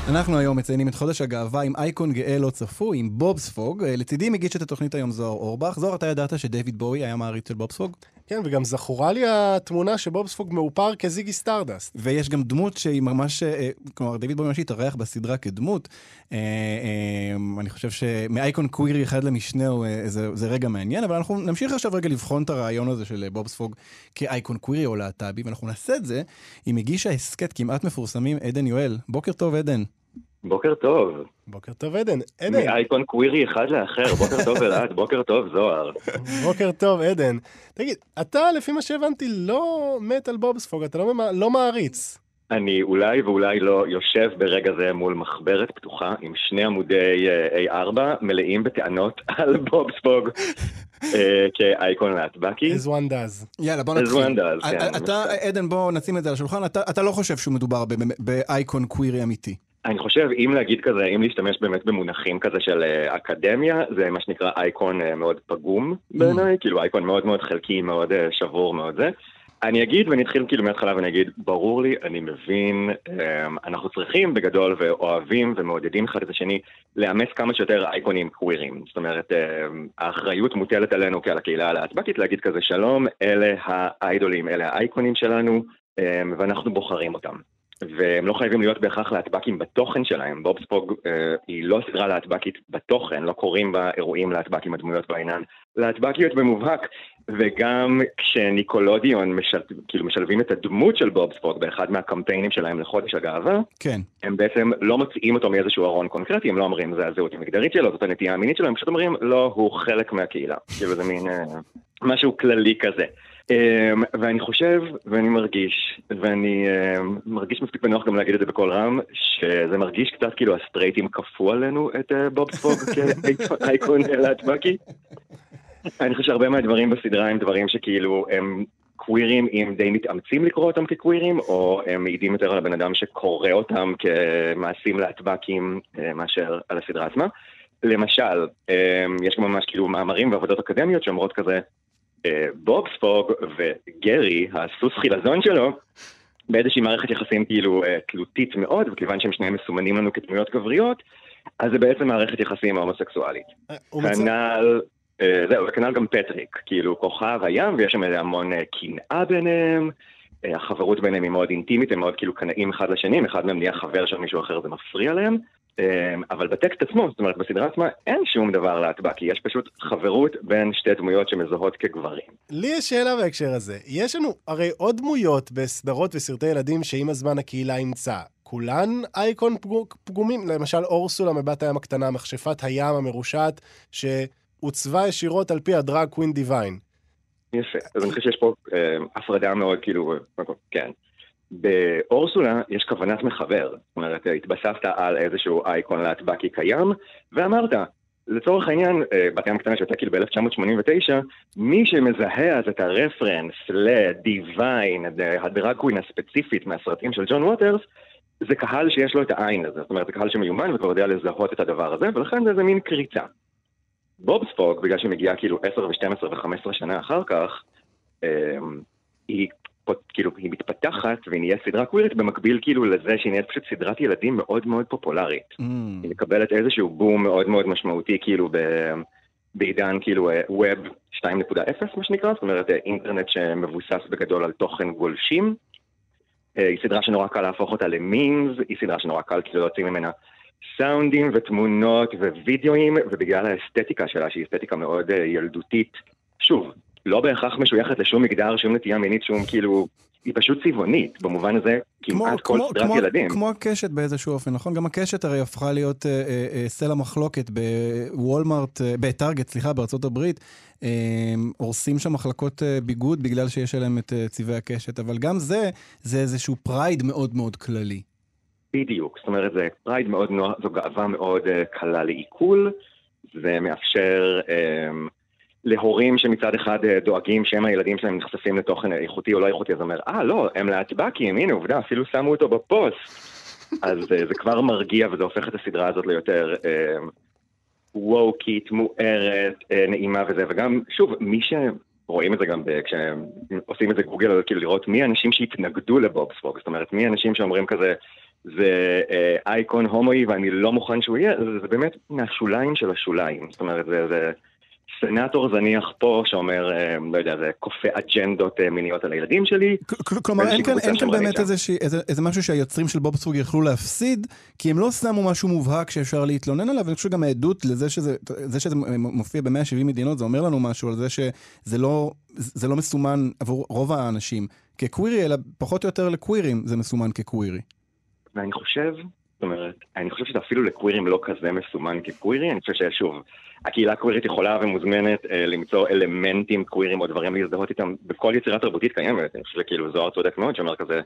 אנחנו היום מציינים את חודש הגאווה עם אייקון גאה לא צפוי, עם בובספוג. אה, לצידי מגיש את התוכנית היום זוהר אורבך. זוהר, אתה ידעת שדייוויד בואי היה מעריץ של בובספוג? כן, וגם זכורה לי התמונה שבוב ספוג מאופר כזיגי סטארדסט. ויש גם דמות שהיא ממש, אה, כלומר, דיוויד בואי ממש התארח בסדרה כדמות. אה, אה, אני חושב שמאייקון קווירי אחד למשנהו זה, זה רגע מעניין, אבל אנחנו נמשיך עכשיו רגע לבחון את הרעיון הזה של אה, בובספוג כאייקון קווירי או להט"בי, ואנחנו נעשה את זה עם מגיש ההסכת כמעט מפורסמים, עדן יואל. בוקר טוב, עדן. בוקר טוב. בוקר טוב, עדן. עדן. מאייקון קווירי אחד לאחר, בוקר טוב אלעד, בוקר טוב זוהר. בוקר טוב, עדן. תגיד, אתה, לפי מה שהבנתי, לא מת על בובספוג, אתה לא, ממ- לא מעריץ. אני אולי ואולי לא יושב ברגע זה מול מחברת פתוחה עם שני עמודי אה, A4 מלאים בטענות על בובספוג אה, כאייקון להטבקי. as one does. יאללה, בוא As נתחיל. one does, כן. אתה- עדן, בוא נשים את זה על השולחן. אתה, אתה לא חושב שהוא מדובר ב- ב- באייקון קווירי אמיתי. אני חושב, אם להגיד כזה, אם להשתמש באמת במונחים כזה של אה, אקדמיה, זה מה שנקרא אייקון אה, מאוד פגום בעיניי, כאילו אייקון מאוד מאוד חלקי, מאוד אה, שבור, מאוד זה. אני אגיד, ואני אתחיל כאילו מההתחלה ואני אגיד, ברור לי, אני מבין, אה, אנחנו צריכים בגדול ואוהבים ומעודדים אחד את השני לאמץ כמה שיותר אייקונים קווירים. זאת אומרת, אה, האחריות מוטלת עלינו כעל הקהילה הלהטבקית להגיד כזה שלום, אלה האיידולים, אלה האייקונים שלנו, אה, ואנחנו בוחרים אותם. והם לא חייבים להיות בהכרח להטבקים בתוכן שלהם. בובספוג אה, היא לא סדרה להטבקית בתוכן, לא קוראים בה אירועים להטבקים הדמויות בעינן. להטבקיות במובהק, וגם כשניקולודיון משל, כאילו משלבים את הדמות של בובספוג באחד מהקמפיינים שלהם לחודש הגאווה, כן. הם בעצם לא מוציאים אותו מאיזשהו ארון קונקרטי, הם לא אומרים זה הזהות המגדרית שלו, זאת הנטייה המינית שלו, הם פשוט אומרים לא, הוא חלק מהקהילה. כאילו זה מין אה, משהו כללי כזה. Um, ואני חושב, ואני מרגיש, ואני um, מרגיש מספיק בנוח גם להגיד את זה בקול רם, שזה מרגיש קצת כאילו הסטרייטים כפו עלינו את uh, בוב ספוג כאייקון להטבקי. אני חושב שהרבה מהדברים בסדרה הם דברים שכאילו הם קווירים אם די מתאמצים לקרוא אותם כקווירים, או הם מעידים יותר על הבן אדם שקורא אותם כמעשים להטב"קים אה, מאשר על הסדרה עצמה. למשל, אה, יש גם ממש כאילו מאמרים ועבודות אקדמיות שאומרות כזה, אה, בוב ספוג וגרי, הסוס חילזון שלו, באיזושהי מערכת יחסים כאילו אה, תלותית מאוד, וכיוון שהם שניהם מסומנים לנו כדמויות גבריות, אז זה בעצם מערכת יחסים הומוסקסואלית. מצא- כנ"ל, אה, זהו, וכנ"ל גם פטריק, כאילו כוכב הים, ויש שם המון אה, קנאה ביניהם, אה, החברות ביניהם היא מאוד אינטימית, הם מאוד כאילו קנאים אחד לשני, אם אחד מהם נהיה חבר של מישהו אחר זה מפריע להם, אה, אבל בטקסט עצמו, זאת אומרת בסדרה עצמה, אין שום דבר להטב"קי, יש פשוט חברות בין שתי דמויות שמזוהות כגברים. לי יש שאלה בהקשר הזה. יש לנו הרי עוד דמויות בסדרות וסרטי ילדים שעם הזמן הקהילה אימצה. כולן אייקון פגו- פגומים, למשל אורסולה מבת הים הקטנה, מכשפת הים המרושעת, שעוצבה ישירות על פי הדרג קווין דיוויין. יפה, אז אני חושב שיש פה אה, הפרדה מאוד כאילו, אה, כן. באורסולה יש כוונת מחבר, זאת אומרת, התבססת על איזשהו אייקון להטבקי קיים, ואמרת, לצורך העניין, אה, בת ים קטנה שיצאה כאילו ב-1989, מי שמזהה אז את הרפרנס לדיוויין, הדרג קווין הספציפית מהסרטים של ג'ון ווטרס, זה קהל שיש לו את העין הזה, זאת אומרת, זה קהל שמיומן וכבר יודע לזהות את הדבר הזה, ולכן זה איזה מין קריצה. בוב ספוג, בגלל שהיא מגיעה כאילו 10 ו-12 ו-15 שנה אחר כך, אמ, היא כאילו, היא מתפתחת והיא נהיית סדרה קווירית במקביל כאילו לזה שהיא נהיית פשוט סדרת ילדים מאוד מאוד פופולרית. היא מקבלת איזשהו בום מאוד מאוד משמעותי כאילו ב... בעידן כאילו אה, Web 2.0 מה שנקרא, זאת אומרת אה, אינטרנט שמבוסס בגדול על תוכן גולשים. אה, היא סדרה שנורא קל להפוך אותה למימס, היא סדרה שנורא קל כאילו להוציא ממנה סאונדים ותמונות ווידאוים, ובגלל האסתטיקה שלה, שהיא אסתטיקה מאוד ילדותית, שוב, לא בהכרח משויכת לשום מגדר, שום נטייה מינית, שום כאילו, היא פשוט צבעונית, במובן הזה כמעט כל כמו, סדרת כמו, ילדים. כמו הקשת באיזשהו אופן, נכון? גם הקשת הרי הפכה להיות אה, אה, אה, סלע מחלוקת בוולמארט, אה, בטארגט, סליחה, בארצות הברית. אה, הורסים שם מחלקות אה, ביגוד בגלל שיש עליהם את אה, צבעי הקשת, אבל גם זה, זה איזשהו pride מאוד מאוד כללי. בדיוק, זאת אומרת, זה pride מאוד נוח, זו גאווה מאוד אה, קלה לעיכול, זה מאפשר um, להורים שמצד אחד uh, דואגים שהם הילדים שלהם נחשפים לתוכן איכותי או לא איכותי, אז אומר, אה, לא, הם להטב"קים, הנה עובדה, אפילו שמו אותו בפוסט. אז uh, זה כבר מרגיע וזה הופך את הסדרה הזאת ליותר um, ווקית, מוארת, uh, נעימה וזה, וגם, שוב, מי ש... רואים את זה גם ב- כשהם עושים את זה גוגל, אז כאילו לראות מי האנשים שהתנגדו לבובספוג, זאת אומרת, מי האנשים שאומרים כזה, זה אה, אייקון הומואי ואני לא מוכן שהוא יהיה, זה, זה באמת מהשוליים של השוליים. זאת אומרת, זה, זה סנטור זניח פה שאומר, אה, לא יודע, זה כופה אג'נדות אה, מיניות על הילדים שלי. כל- כלומר, אין כאן, אין באמת. איזה, איזה, איזה משהו שהיוצרים של בובספוג יכלו להפסיד, כי הם לא שמו משהו מובהק שאפשר להתלונן עליו, ואני חושב שגם העדות לזה שזה, זה שזה מופיע ב-170 מדינות, זה אומר לנו משהו על זה שזה לא, זה לא מסומן עבור רוב האנשים כקווירי, אלא פחות או יותר לקווירים זה מסומן כקווירי. ואני חושב, אומרת, אני חושב שזה אפילו לקווירים לא כזה מסומן כקווירי, אני חושב ששוב, הקהילה הקווירית יכולה ומוזמנת אה, למצוא אלמנטים קווירים או דברים להזדהות איתם בכל יצירה תרבותית קיימת, אני חושב שכאילו זוהר צודק מאוד שאומר כזה,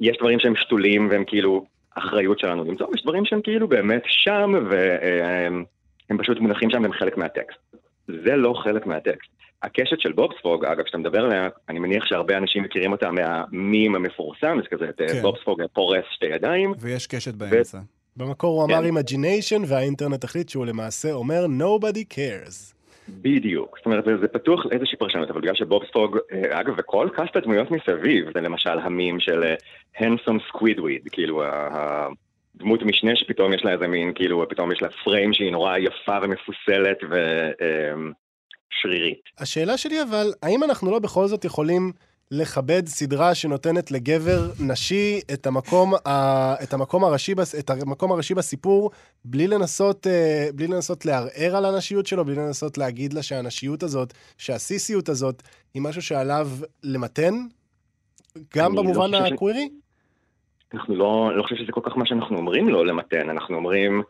יש דברים שהם שתולים והם כאילו אחריות שלנו למצוא, יש דברים שהם כאילו באמת שם והם הם פשוט מונחים שם והם חלק מהטקסט. זה לא חלק מהטקסט. הקשת של בובספוג, אגב, כשאתה מדבר עליה, אני מניח שהרבה אנשים מכירים אותה מהמים המפורסם, זה כזה, את כן. בובספוג פורס שתי ידיים. ויש קשת באמצע. במקור הוא אמר Imagination, והאינטרנט החליט שהוא למעשה אומר Nobody cares. בדיוק, זאת אומרת, זה, זה פתוח לאיזושהי פרשנות, אבל בגלל שבובספוג, אה, אגב, וכל קאסט הדמויות מסביב, זה למשל המים של handsome סקווידוורד, כאילו ה- הדמות משנה שפתאום יש לה איזה מין, כאילו, פתאום יש לה פריים שהיא נורא יפה ומפוסלת ושרירית. השאלה שלי אבל, האם אנחנו לא בכל זאת יכולים לכבד סדרה שנותנת לגבר נשי את המקום, ה... את המקום, הראשי, בס... את המקום הראשי בסיפור, בלי לנסות, אה, בלי לנסות לערער על הנשיות שלו, בלי לנסות להגיד לה שהנשיות הזאת, שהסיסיות הזאת, היא משהו שעליו למתן? גם לא במובן ש- הקווירי? אנחנו לא, לא חושב שזה כל כך מה שאנחנו אומרים לו למתן, אנחנו אומרים,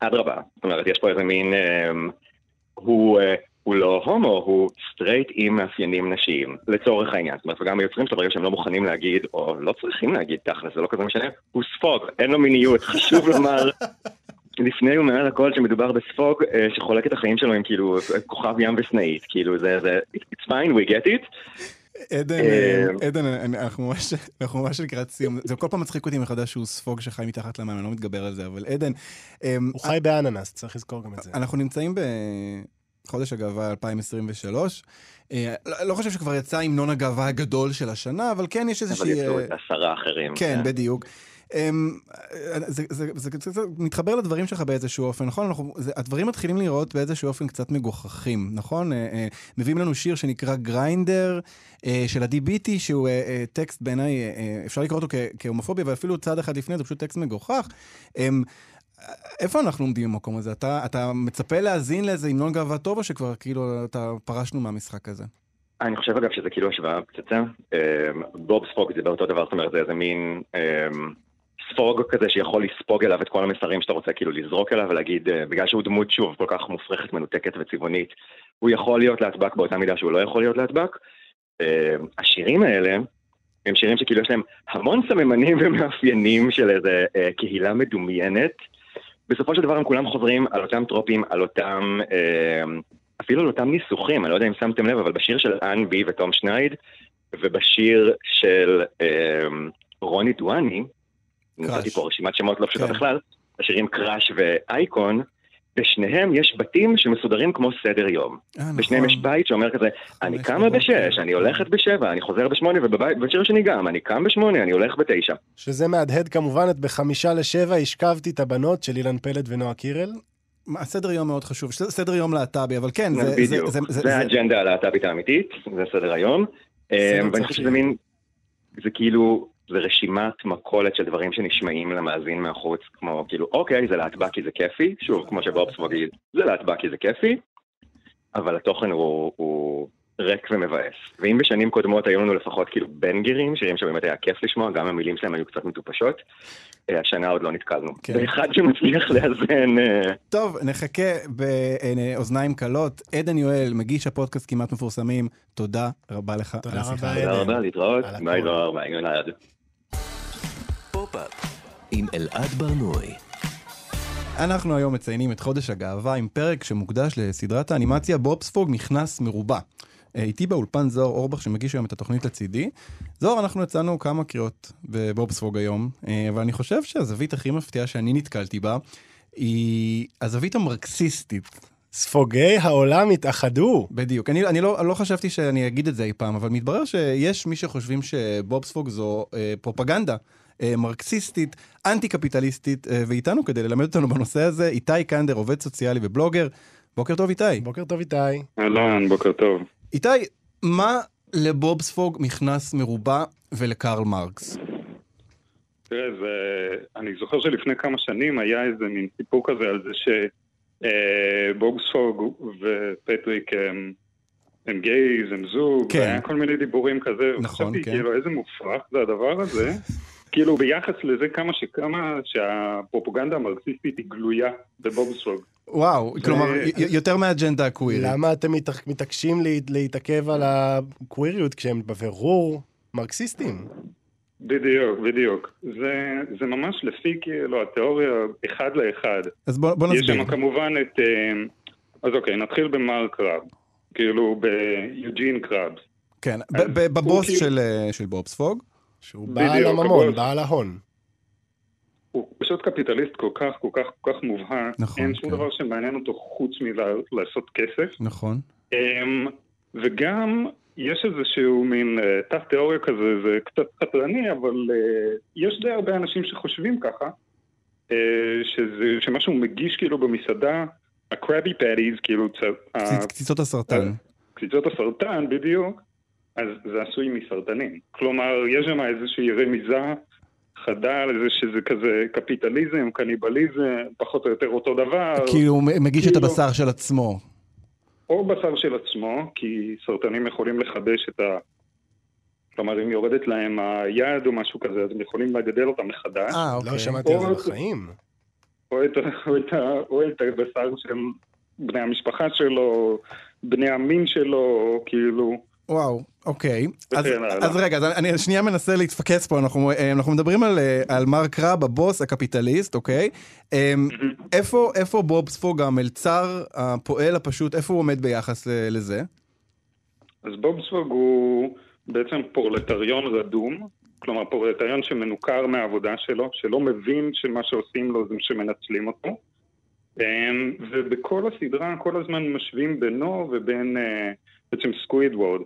אדרבה, זאת אומרת, יש פה איזה מין, אה, הוא, אה, הוא לא הומו, הוא סטרייט עם מאפיינים נשיים, לצורך העניין. זאת אומרת, וגם היוצרים שלו, ברגע שהם לא מוכנים להגיד, או לא צריכים להגיד תכל'ס, זה לא כזה משנה, הוא ספוג, אין לו מיניות, חשוב לומר. לפני ומעל הכל שמדובר בספוג אה, שחולק את החיים שלו עם כאילו כוכב ים וסנאית, כאילו זה, זה, it's fine, we get it. עדן, אה, עדן, אני- אנחנו ממש, אנחנו ממש לקראת סיום. זה כל פעם מצחיק אותי מחדש שהוא ספוג שחי מתחת למים, אני לא מתגבר על זה, אבל עדן... הוא חי באננס, צריך לזכור גם את זה. אנחנו נמצאים בחודש הגאווה 2023. אה, לא לא חושב שכבר יצא המנון הגאווה הגדול של השנה, אבל כן יש אבל איזושהי... יצאו אה, את עשרה אחרים. כן, בדיוק. אמ, זה, זה, זה, זה, מתחבר לדברים שלך באיזשהו אופן, נכון? אנחנו, זה, הדברים מתחילים להיראות באיזשהו אופן קצת מגוחכים, נכון? אה, אה, מביאים לנו שיר שנקרא גריינדר אה, של עדי ביטי, שהוא אה, אה, טקסט בעיניי, אפשר לקרוא אותו כהומופובי, אבל אפילו צעד אחד לפני זה פשוט טקסט מגוחך. איפה אנחנו עומדים במקום הזה? אתה, אתה מצפה להאזין לאיזה המנון גאווה טוב, או שכבר כאילו אתה פרשנו מהמשחק הזה? אני חושב אגב שזה כאילו השוואה פצצה. אמ, בוב ספוג זה באותו דבר, זאת אומרת זה איזה מין אמ, ספוג כזה שיכול לספוג אליו את כל המסרים שאתה רוצה כאילו לזרוק אליו ולהגיד, אה, בגלל שהוא דמות שוב כל כך מופרכת, מנותקת וצבעונית, הוא יכול להיות להטבק באותה מידה שהוא לא יכול להיות להטבק. אמ, השירים האלה הם שירים שכאילו יש להם המון סממנים ומאפיינים של איזה אה, קהילה מדומיינת. בסופו של דבר הם כולם חוזרים על אותם טרופים, על אותם, אה, אפילו על אותם ניסוחים, אני לא יודע אם שמתם לב, אבל בשיר של אן בי ותום שנייד, ובשיר של אה, רוני דואני, נתתי פה רשימת שמות לא פשוטה בכלל, השירים קראש ואייקון, בשניהם יש בתים שמסודרים כמו סדר יום. בשניהם יש בית שאומר כזה, אני קמה בשש, אני הולכת בשבע, אני חוזר בשמונה, ובשיר השני גם, אני קם בשמונה, אני הולך בתשע. שזה מהדהד כמובן את בחמישה לשבע השכבתי את הבנות של אילן פלד ונועה קירל. סדר יום מאוד חשוב, סדר יום להט"בי, אבל כן, זה... בדיוק, זה, זה, זה האג'נדה הלהט"בית האמיתית, זה סדר היום. אה, ואני חושב שזה מין, זה כאילו, זה רשימת מכולת של דברים שנשמעים למאזין מהחוץ, כמו כאילו, אוקיי, זה להטבע כי זה כיפי, שוב, כמו שבובספוג יגיד, זה להטבע כי זה כיפי, אבל התוכן הוא, הוא ריק ומבאס. ואם בשנים קודמות היו לנו לפחות כאילו בנגרים, שירים שבאמת היה כיף לשמוע, גם המילים שלהם היו קצת מטופשות, אה, השנה עוד לא נתקלנו. כן. באחד שמצליח לאזן... אה, טוב, נחכה באוזניים קלות. עדן יואל, מגיש הפודקאסט כמעט מפורסמים, תודה רבה לך על השיחה. תודה רבה, להתראות, ביי דואר, ביי גלעד. עם אלעד ברנועי. אנחנו היום מציינים את חודש הגאווה עם פרק שמוקדש לסדרת האנימציה בובספוג מכנס מרובע. אה, איתי באולפן זוהר אורבך שמגיש היום את התוכנית לצידי. זוהר, אנחנו יצאנו כמה קריאות בבובספוג היום, אה, אבל אני חושב שהזווית הכי מפתיעה שאני נתקלתי בה היא הזווית המרקסיסטית. ספוגי העולם התאחדו. בדיוק. אני, אני לא, לא חשבתי שאני אגיד את זה אי פעם, אבל מתברר שיש מי שחושבים שבובספוג זו אה, פרופגנדה. אה, מרקסיסטית, אנטי-קפיטליסטית, אה, ואיתנו כדי ללמד אותנו בנושא הזה, איתי קנדר, עובד סוציאלי ובלוגר. בוקר טוב, איתי. בוקר טוב, איתי. אהלן, בוקר טוב. איתי, מה לבובספוג מכנס מרובע ולקרל מרקס? תראה, זה... אני זוכר שלפני כמה שנים היה איזה מין סיפור כזה על זה שבובספוג ופטריק הם, הם גייז, הם זוג, כן. והיה כל מיני דיבורים כזה. נכון, וחשבתי, כן. כאילו, איזה מופרך זה הדבר הזה. כאילו, ביחס לזה כמה שכמה שהפרופגנדה המרקסיסטית היא גלויה בבובספוג. וואו, כלומר, יותר מהאג'נדה הקווירית. למה אתם מתעקשים לה- להתעכב על הקוויריות כשהם בבירור מרקסיסטים? בדיוק, בדיוק. זה, זה ממש לפי כאילו התיאוריה אחד לאחד. אז בוא, בוא יש נסביר. שם כמובן את... אה, אז אוקיי, נתחיל במרק קרב. כאילו ביוג'ין קרבס. כן, ב- ב- בבוס כאילו- של, אה, של בובספוג. שהוא בעל הממון, בעל ההון. הוא פשוט קפיטליסט כל כך, כל כך, כל כך מובהק. נכון, אין שום כן. דבר שמעניין אותו חוץ מלעשות כסף. נכון. אמ, וגם יש איזשהו מין אה, תת תיאוריה כזה, זה קצת חתרני, אבל אה, יש די הרבה אנשים שחושבים ככה, אה, שזה, שמה שהוא מגיש כאילו במסעדה, הקראבי פאדיז, כאילו קציצות הסרטן. קציצות הסרטן, בדיוק, אז זה עשוי מסרטנים. כלומר, יש שם איזושהי רמיזה חדה על זה שזה כזה קפיטליזם, קניבליזם, פחות או יותר אותו דבר. כאילו, הוא מגיש את כאילו- הבשר של עצמו. או בשר של עצמו, כי סרטנים יכולים לחדש את ה... כלומר, אם יורדת להם היד או משהו כזה, אז הם יכולים לגדל אותם מחדש. אה, אוקיי. לא שמעתי על זה או- בחיים. או את, או, את או את הבשר של בני המשפחה שלו, בני המין שלו, כאילו... וואו, אוקיי. אז. אז רגע, אז אני שנייה מנסה להתפקס פה, אנחנו, אה, אנחנו מדברים על, אה, על מרק רב, הבוס, הקפיטליסט, אוקיי? אה, איפה, איפה בוב ספוג, המלצר, הפועל הפשוט, איפה הוא עומד ביחס לזה? אז בובסווג הוא, בעצם פרולטריון רדום, כלומר פרולטריון שמנוכר מהעבודה שלו, שלא מבין שמה שעושים לו זה שמנצלים אותו. אמ, ובכל הסדרה כל הזמן משווים בינו ובין אה, בעצם סקווידוורד.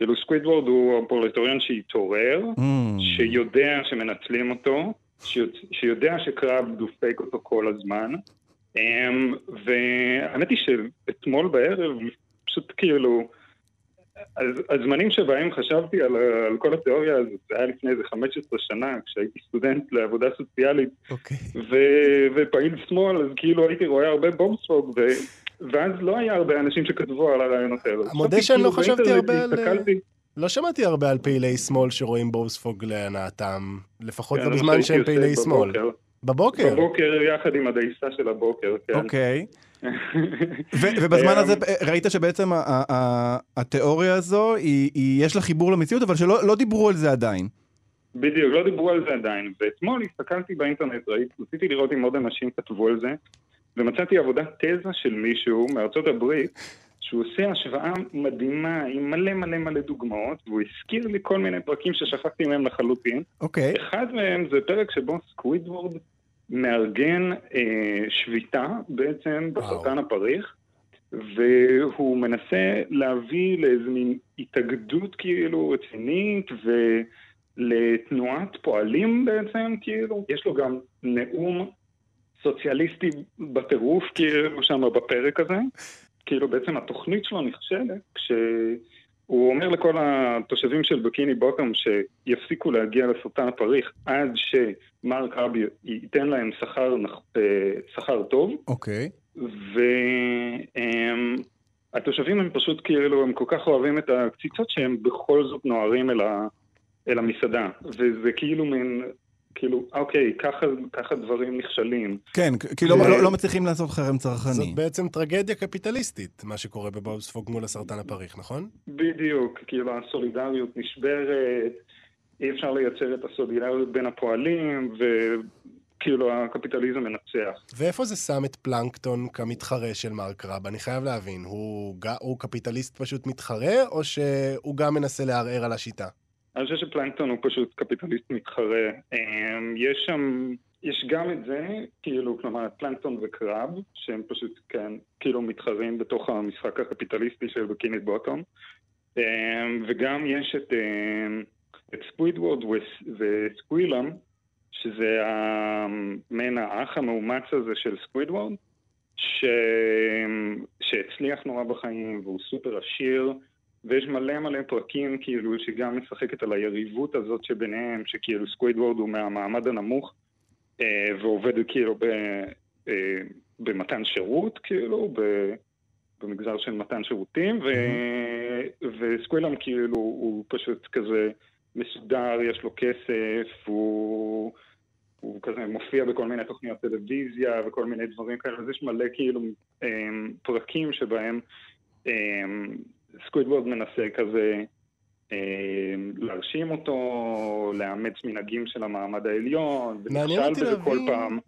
כאילו סקווידוורד הוא הפרולטריון שהתעורר, ממ. שיודע שמנצלים אותו, שיוצ- שיודע שקראב דופק אותו כל הזמן. אמ, והאמת היא שאתמול בערב פשוט כאילו, הז- הזמנים שבהם חשבתי על, על כל התיאוריה הזאת, זה היה לפני איזה 15 שנה, כשהייתי סטודנט לעבודה סוציאלית, אוקיי. ו- ופעיל שמאל, אז כאילו הייתי רואה הרבה בובספוג, ו- ואז לא היה הרבה אנשים שכתבו על הרעיונות האלו. מודה שאני לא כאילו, חשבתי הרבה על... לא שמעתי הרבה על פעילי שמאל שרואים בובספוג להנאתם, לפחות כן, לא בזמן שהם פעילי שמאל. בבוקר. בבוקר? בבוקר יחד עם הדייסה של הבוקר, כן. אוקיי. ובזמן הזה אה, ראית שבעצם התיאוריה הזו, יש לה חיבור למציאות, אבל שלא לא דיברו על זה עדיין. בדיוק, לא דיברו על זה עדיין. ואתמול הסתכלתי באינטרנט, ראיתי, רציתי לראות אם עוד אנשים כתבו על זה, ומצאתי עבודת תזה של מישהו מארצות הברית, שהוא עושה השוואה מדהימה עם מלא מלא מלא דוגמאות, והוא הזכיר לי כל מיני פרקים ששכחתי מהם לחלוטין. אוקיי. אחד מהם זה פרק שבו סקווידוורד מארגן אה, שביתה בעצם בסרטן הפריך, והוא מנסה להביא לאיזה מין התאגדות כאילו רצינית ולתנועת פועלים בעצם, כאילו. יש לו גם נאום סוציאליסטי בטירוף, כאילו, שם בפרק הזה. כאילו בעצם התוכנית שלו נכשלת כשהוא אומר לכל התושבים של בקיני בוטום שיפסיקו להגיע לסרטן הפריך עד שמרק רבי ייתן להם שכר, אה, שכר טוב. אוקיי. והתושבים הם פשוט כאילו, הם כל כך אוהבים את הקציצות שהם בכל זאת נוהרים אל, ה, אל המסעדה. וזה כאילו מין, כאילו, אוקיי, ככה, ככה דברים נכשלים. כן, כי לא- לא לא מצליחים לעשות חרם צרכני. זאת בעצם טרגדיה קפיטליסטית, מה שקורה בבובספוג מול הסרטן הפריך, נכון? בדיוק, כאילו הסולידריות נשברת, אי אפשר לייצר את הסולידריות בין הפועלים, וכאילו הקפיטליזם מנצח. ואיפה זה שם את פלנקטון כמתחרה של מרק רב? אני חייב להבין, הוא, הוא קפיטליסט פשוט מתחרה, או שהוא גם מנסה לערער על השיטה? אני חושב שפלנקטון הוא פשוט קפיטליסט מתחרה. אמ, יש שם, יש גם את זה, כאילו, כלומר, פלנקטון וקרב, שהם פשוט, כן, כאילו מתחרים בתוך המשחק הקפיטליסטי של בקינית בוטום. אמ, וגם יש את, אמ, את סקווידוורד וסקווילם, שזה המעין האח המאומץ הזה של סקווידוורד, ש... שהצליח נורא בחיים והוא סופר עשיר, ויש מלא מלא פרקים כאילו שגם משחקת על היריבות הזאת שביניהם, שכאילו סקווידוורד הוא מהמעמד הנמוך אה, ועובד כאילו ב, אה, במתן שירות, כאילו, ב, במגזר של מתן שירותים, ו, וסקווילם כאילו הוא פשוט כזה מסודר, יש לו כסף, הוא... הוא כזה מופיע בכל מיני תוכניות טלוויזיה וכל מיני דברים כאלה, אז יש מלא כאילו אמ, פרקים שבהם אמ, סקווידוורד מנסה כזה אמ, להרשים אותו, לאמץ מנהגים של המעמד העליון, ונכשל בזה כל פעם.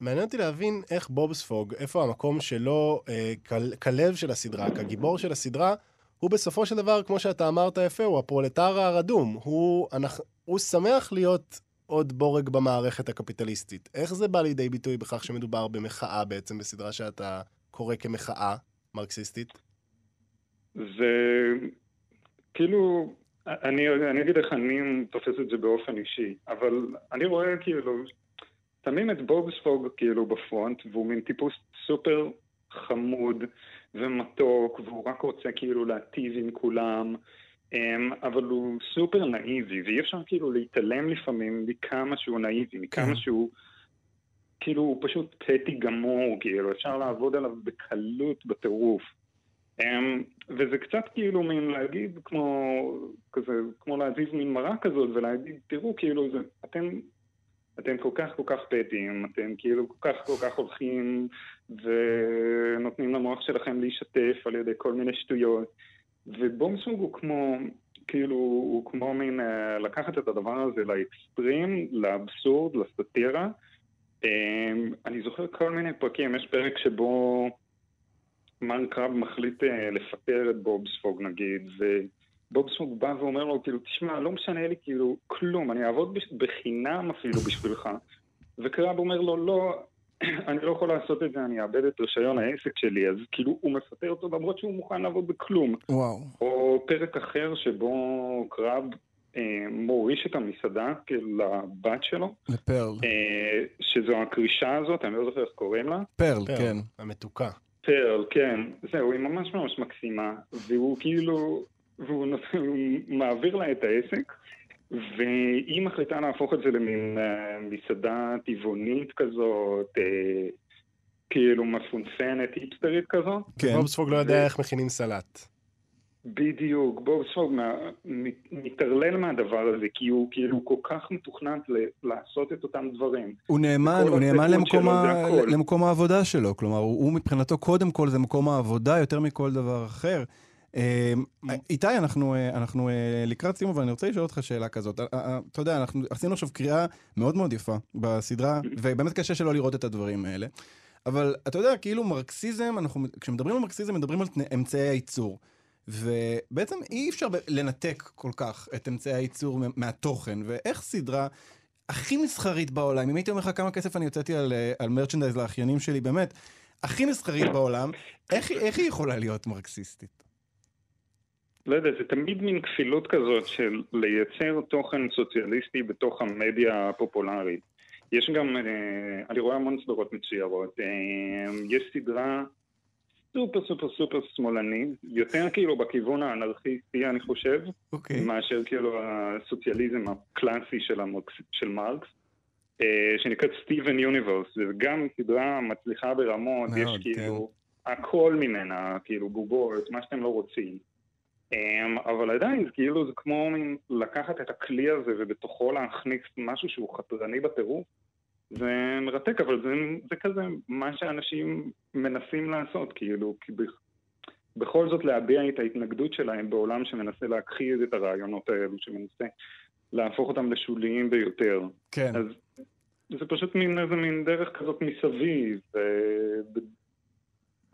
מעניין אותי להבין איך בובספוג, איפה המקום שלו, אה, כל- כלב של הסדרה, כגיבור של הסדרה, הוא בסופו של דבר, כמו שאתה אמרת יפה, הוא הפרולטר הרדום. הוא, אנחנו, הוא שמח להיות עוד בורג במערכת הקפיטליסטית. איך זה בא לידי ביטוי בכך שמדובר במחאה בעצם, בסדרה שאתה קורא כמחאה מרקסיסטית? זה כאילו, אני, אני אגיד איך אני תופס את זה באופן אישי, אבל אני רואה כאילו, שמים את בובספוג כאילו בפרונט, והוא מין טיפוס סופר חמוד ומתוק, והוא רק רוצה כאילו להטיב עם כולם, אמ, אבל הוא סופר נאיבי, ואי אפשר כאילו להתעלם לפעמים מכמה שהוא נאיבי, מכמה שהוא... כאילו הוא פשוט פטי גמור, כאילו, אפשר לעבוד עליו בקלות, בטירוף. Um, וזה קצת כאילו מין להגיד כמו, כזה, כמו להזיז מין מראה כזאת ולהגיד, תראו, כאילו, זה, אתם, אתם כל כך כל כך פטיים, אתם כאילו כל כך כל כך הולכים ונותנים למוח שלכם להשתתף על ידי כל מיני שטויות. ובומסוג הוא כמו, כאילו, הוא כמו מין uh, לקחת את הדבר הזה לאקסטרים, לאבסורד, לסאטירה. Um, אני זוכר כל מיני פרקים, יש פרק שבו... מרק קרב מחליט uh, לפטר את בוב ספוג נגיד, בובספוג בא ואומר לו, כאילו, תשמע, לא משנה לי כאילו כלום, אני אעבוד בחינם אפילו בשבילך. וקרב אומר לו, לא, אני לא יכול לעשות את זה, אני אאבד את רישיון העסק שלי, אז כאילו הוא מפטר אותו למרות שהוא מוכן לעבוד בכלום. וואו. או פרק אחר שבו קרב אה, מוריש את המסעדה כאילו, לבת שלו, לפרל. אה, שזו הקרישה הזאת, אני לא זוכר איך קוראים לה. פרל, כן. המתוקה. פרל, כן. זהו, היא ממש ממש מקסימה, והוא כאילו, והוא נוס- מעביר לה את העסק, והיא מחליטה להפוך את זה למין אה, מסעדה טבעונית כזאת, אה, כאילו מפונפנת, היפסטרית כזאת. כן. בובספוג לא יודע איך מכינים סלט. בדיוק, בוב ספוג מתערלל מהדבר הזה, כי הוא כאילו כל כך מתוכנן ל- לעשות את אותם דברים. הוא נאמן, הוא נאמן למקום, ה... למקום העבודה שלו. כלומר, הוא, הוא מבחינתו, קודם כל זה מקום העבודה יותר מכל דבר אחר. אה, איתי, אנחנו, אה, אנחנו אה, לקראת סיום, אבל אני רוצה לשאול אותך שאלה כזאת. אה, אתה יודע, אנחנו עשינו עכשיו קריאה מאוד מאוד יפה בסדרה, ובאמת קשה שלא לראות את הדברים האלה. אבל אתה יודע, כאילו מרקסיזם, אנחנו, כשמדברים על מרקסיזם, מדברים על אמצעי הייצור. ובעצם אי אפשר לנתק כל כך את אמצעי הייצור מה- מהתוכן, ואיך סדרה הכי מסחרית בעולם, אם הייתי אומר לך כמה כסף אני הוצאתי על, אה, על מרצ'נדייז לאחיינים שלי, באמת, הכי מסחרית בעולם, איך, איך היא יכולה להיות מרקסיסטית? לא יודע, זה תמיד מין כפילות כזאת של לייצר תוכן סוציאליסטי בתוך המדיה הפופולרית. יש גם, אה, אני רואה המון סדרות מצוירות. אה, יש סדרה סופר סופר סופר שמאלנית, יותר כאילו בכיוון האנרכיסטי, אני חושב, אוקיי. מאשר כאילו הסוציאליזם הקלאסי של, המרקס, של מרקס, אה, שנקראת סטיבן יוניברס, זה גם סדרה מצליחה ברמות, מאוד, יש כן. כאילו הכל ממנה, כאילו בובות, מה שאתם לא רוצים. אמ, אבל עדיין, כאילו זה כמו מין לקחת את הכלי הזה ובתוכו להכניס משהו שהוא חתרני בטירוף. זה מרתק, אבל זה, זה כזה מה שאנשים מנסים לעשות, כאילו, כי בכ- בכל זאת להביע את ההתנגדות שלהם בעולם שמנסה להכחיד את הרעיונות האלו, שמנסה להפוך אותם לשוליים ביותר. כן. אז זה פשוט מין איזה מין דרך כזאת מסביב, ו-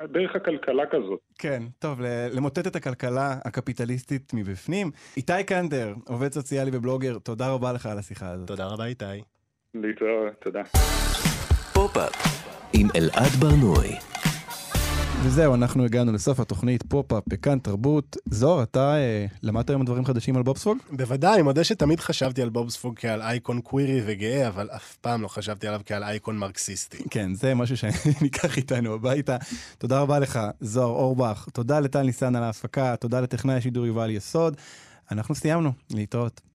דרך הכלכלה כזאת. כן, טוב, ל- למוטט את הכלכלה הקפיטליסטית מבפנים. איתי קנדר, עובד סוציאלי ובלוגר, תודה רבה לך על השיחה הזאת. תודה רבה, איתי. להתראות, תודה. פופ-אפ עם אלעד ברנועי. וזהו, אנחנו הגענו לסוף התוכנית פופ-אפ בכאן תרבות. זוהר, אתה אה, למדת היום דברים חדשים על בובספוג? בוודאי, אני מודה שתמיד חשבתי על בובספוג כעל אייקון קווירי וגאה, אבל אף פעם לא חשבתי עליו כעל אייקון מרקסיסטי. כן, זה משהו שניקח איתנו הביתה. תודה רבה לך, זוהר אורבך. תודה לטל ניסן על ההפקה, תודה לטכנאי השידור יובל יסוד. אנחנו סיימנו, להתראות.